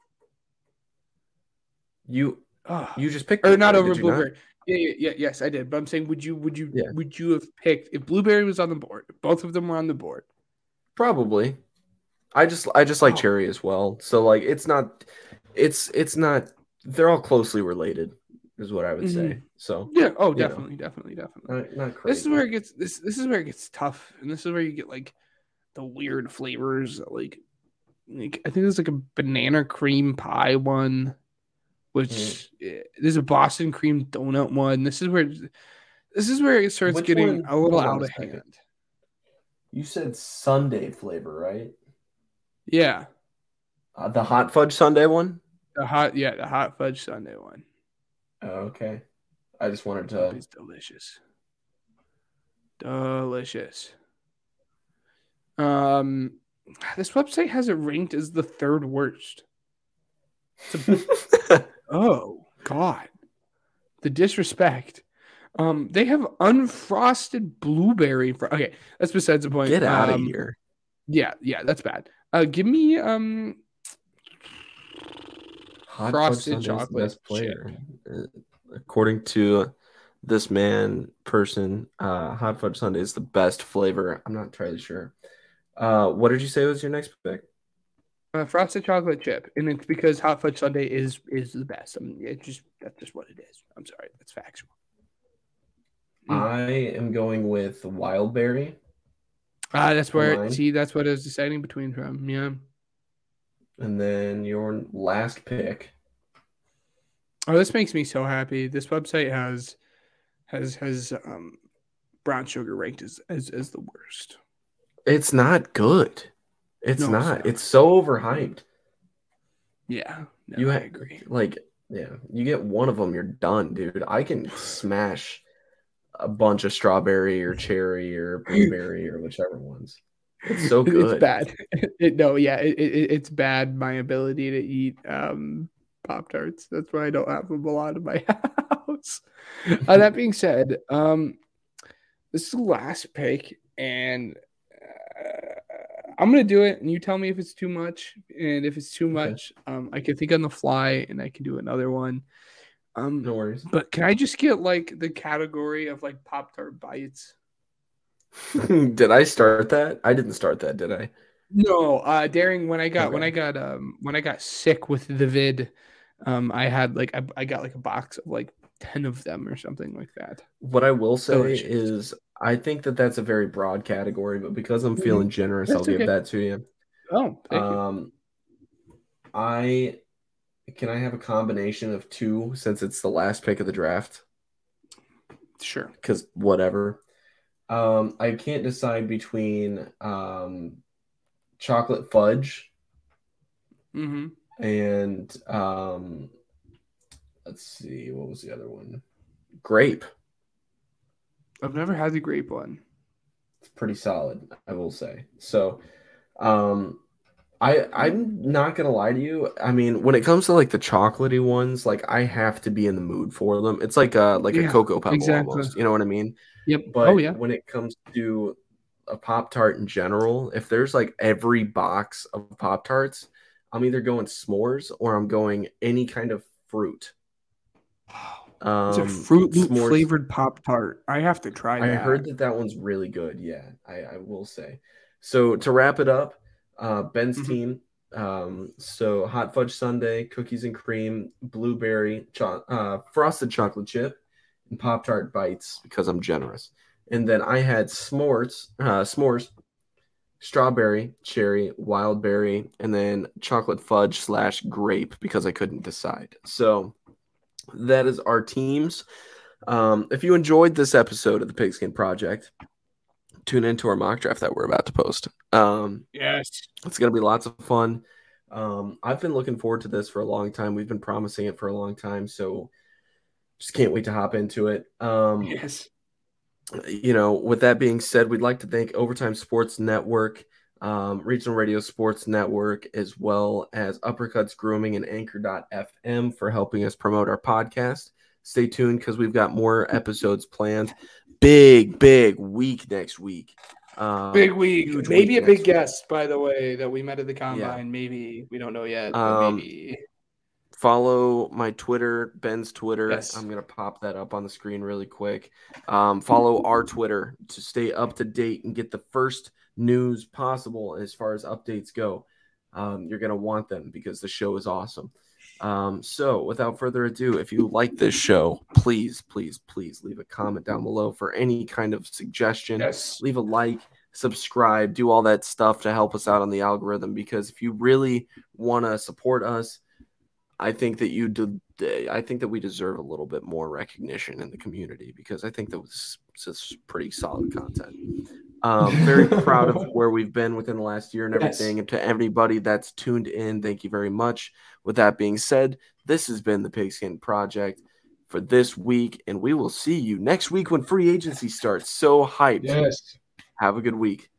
you. Oh, You just picked or not over you not? blueberry. Yeah, yeah, yeah, yes, I did. But I'm saying, would you, would you, Yeah. would you have picked if blueberry was on the board? Both of them were on the board. Probably. I just I just like Oh. cherry as well. So like it's not it's it's not they're all closely related is what I would say. So Yeah. Oh, You know. definitely, definitely, definitely. not, not crazy. This is where it gets this. This is where it gets tough, and this is where you get like the weird flavors. Like, like I think there's like a banana cream pie one, which Mm. eh, there's a Boston cream donut one. This is where this is where it starts Which getting one? a little Hold out a of second. hand. you said sundae flavor, right? Yeah, Uh, the hot fudge sundae one? The hot yeah the hot fudge sundae one. Oh, okay. I just wanted to It's delicious. Delicious. Um, this website has it ranked as the third worst. Oh God, the disrespect. Um, they have unfrosted blueberry. Fr- okay, that's besides the point. get out of Um, here. Yeah, yeah, that's bad. Uh, give me um Hot frosted Fudge Sundae's the chocolate best player. Uh, According to this man person, uh, hot fudge sundae is the best flavor. I'm not entirely sure. Uh, what did you say was your next pick? uh, frosted chocolate chip, and it's because hot fudge sundae is is the best. I mean, it just that's just what it is. I'm sorry, that's factual. Mm. I am going with wild berry, Ah, that's where Mine. see that's what I was deciding between from. Yeah. And then your last pick. Oh, this makes me so happy. This website has has has um brown sugar ranked as as, as the worst. It's not good. It's No, it's not. not. It's so overhyped. Yeah, no, you I agree. Like, yeah, you get one of them, you're done, dude. I can smash a bunch of strawberry or cherry or blueberry or whichever ones. It's so good. It's bad. It, no, yeah, it, it, it's bad. My ability to eat um pop tarts. That's why I don't have them a lot in my house. uh, that being said, um, this is the last pick, and uh, I'm gonna do it, and you tell me if it's too much. And if it's too Okay. much, um, I can think on the fly, and I can do another one. Um, No worries. but can I just get like the category of like Pop Tart bites? did I start that? I didn't start that, did I? No, uh, daring when I got when I got um when I got sick with the vid, um, I had like I, I got like a box of like ten of them or something like that. What I will say is, I think that that's a very broad category, but because I'm feeling generous, That's I'll give that to you. Oh, thank you. Um, I can I have a combination of two since it's the last pick of the draft Sure. because whatever. Um, I can't decide between um, chocolate fudge Mm-hmm. and um, let's see, what was the other one? Grape. I've never had the grape one. It's pretty solid, I will say. So, um, I I'm not gonna lie to you. I mean, when it comes to like the chocolatey ones, like I have to be in the mood for them. It's like a like a cocoa pebble exactly. almost. You know what I mean? Yep. But oh yeah. when it comes to a Pop Tart in general, if there's like every box of Pop Tarts, I'm either going s'mores or I'm going any kind of fruit. Um, It's a fruit s'mores- flavored Pop Tart. I have to try that. I that. heard that that one's really good. Yeah, I, I will say. So to wrap it up, uh, Ben's Mhm. team. Um, so hot fudge sundae, cookies and cream, blueberry, cho- uh, frosted chocolate chip, and pop tart bites because I'm generous. And then I had s'mores, uh, s'mores, strawberry, cherry, wild berry, and then chocolate fudge slash grape because I couldn't decide. So that is our teams. Um, if you enjoyed this episode of the Pigskin Project, tune into our mock draft that we're about to post. Um, Yes. it's going to be lots of fun. Um, I've been looking forward to this for a long time. We've been promising it for a long time, so just can't wait to hop into it. Um, Yes. you know, with that being said, we'd like to thank Overtime Sports Network, um, Regional Radio Sports Network, as well as Uppercuts Grooming and Anchor.fm for helping us promote our podcast. Stay tuned because we've got more episodes planned. Big, big week next week. Um, Big week. Maybe week a big week. guest, by the way, that we met at the combine. Maybe we don't know yet. Um, maybe. follow my Twitter, Ben's Twitter. Yes. I'm gonna pop that up on the screen really quick. Um, follow our Twitter to stay up to date and get the first news possible as far as updates go. Um, you're gonna want them because the show is awesome. Um, so without further ado, if you like this show, please, please, please leave a comment down below for any kind of suggestion Yes. leave a like, subscribe, do all that stuff to help us out on the algorithm. Because if you really want to support us, I think that you do. I think that we deserve a little bit more recognition in the community because I think that was just pretty solid content. Um, very proud of where we've been within the last year and Yes. everything. And to everybody that's tuned in, thank you very much. With that being said, this has been the Pigskin Project for this week, and we will see you next week when free agency starts. So hyped. Yes. Have a good week.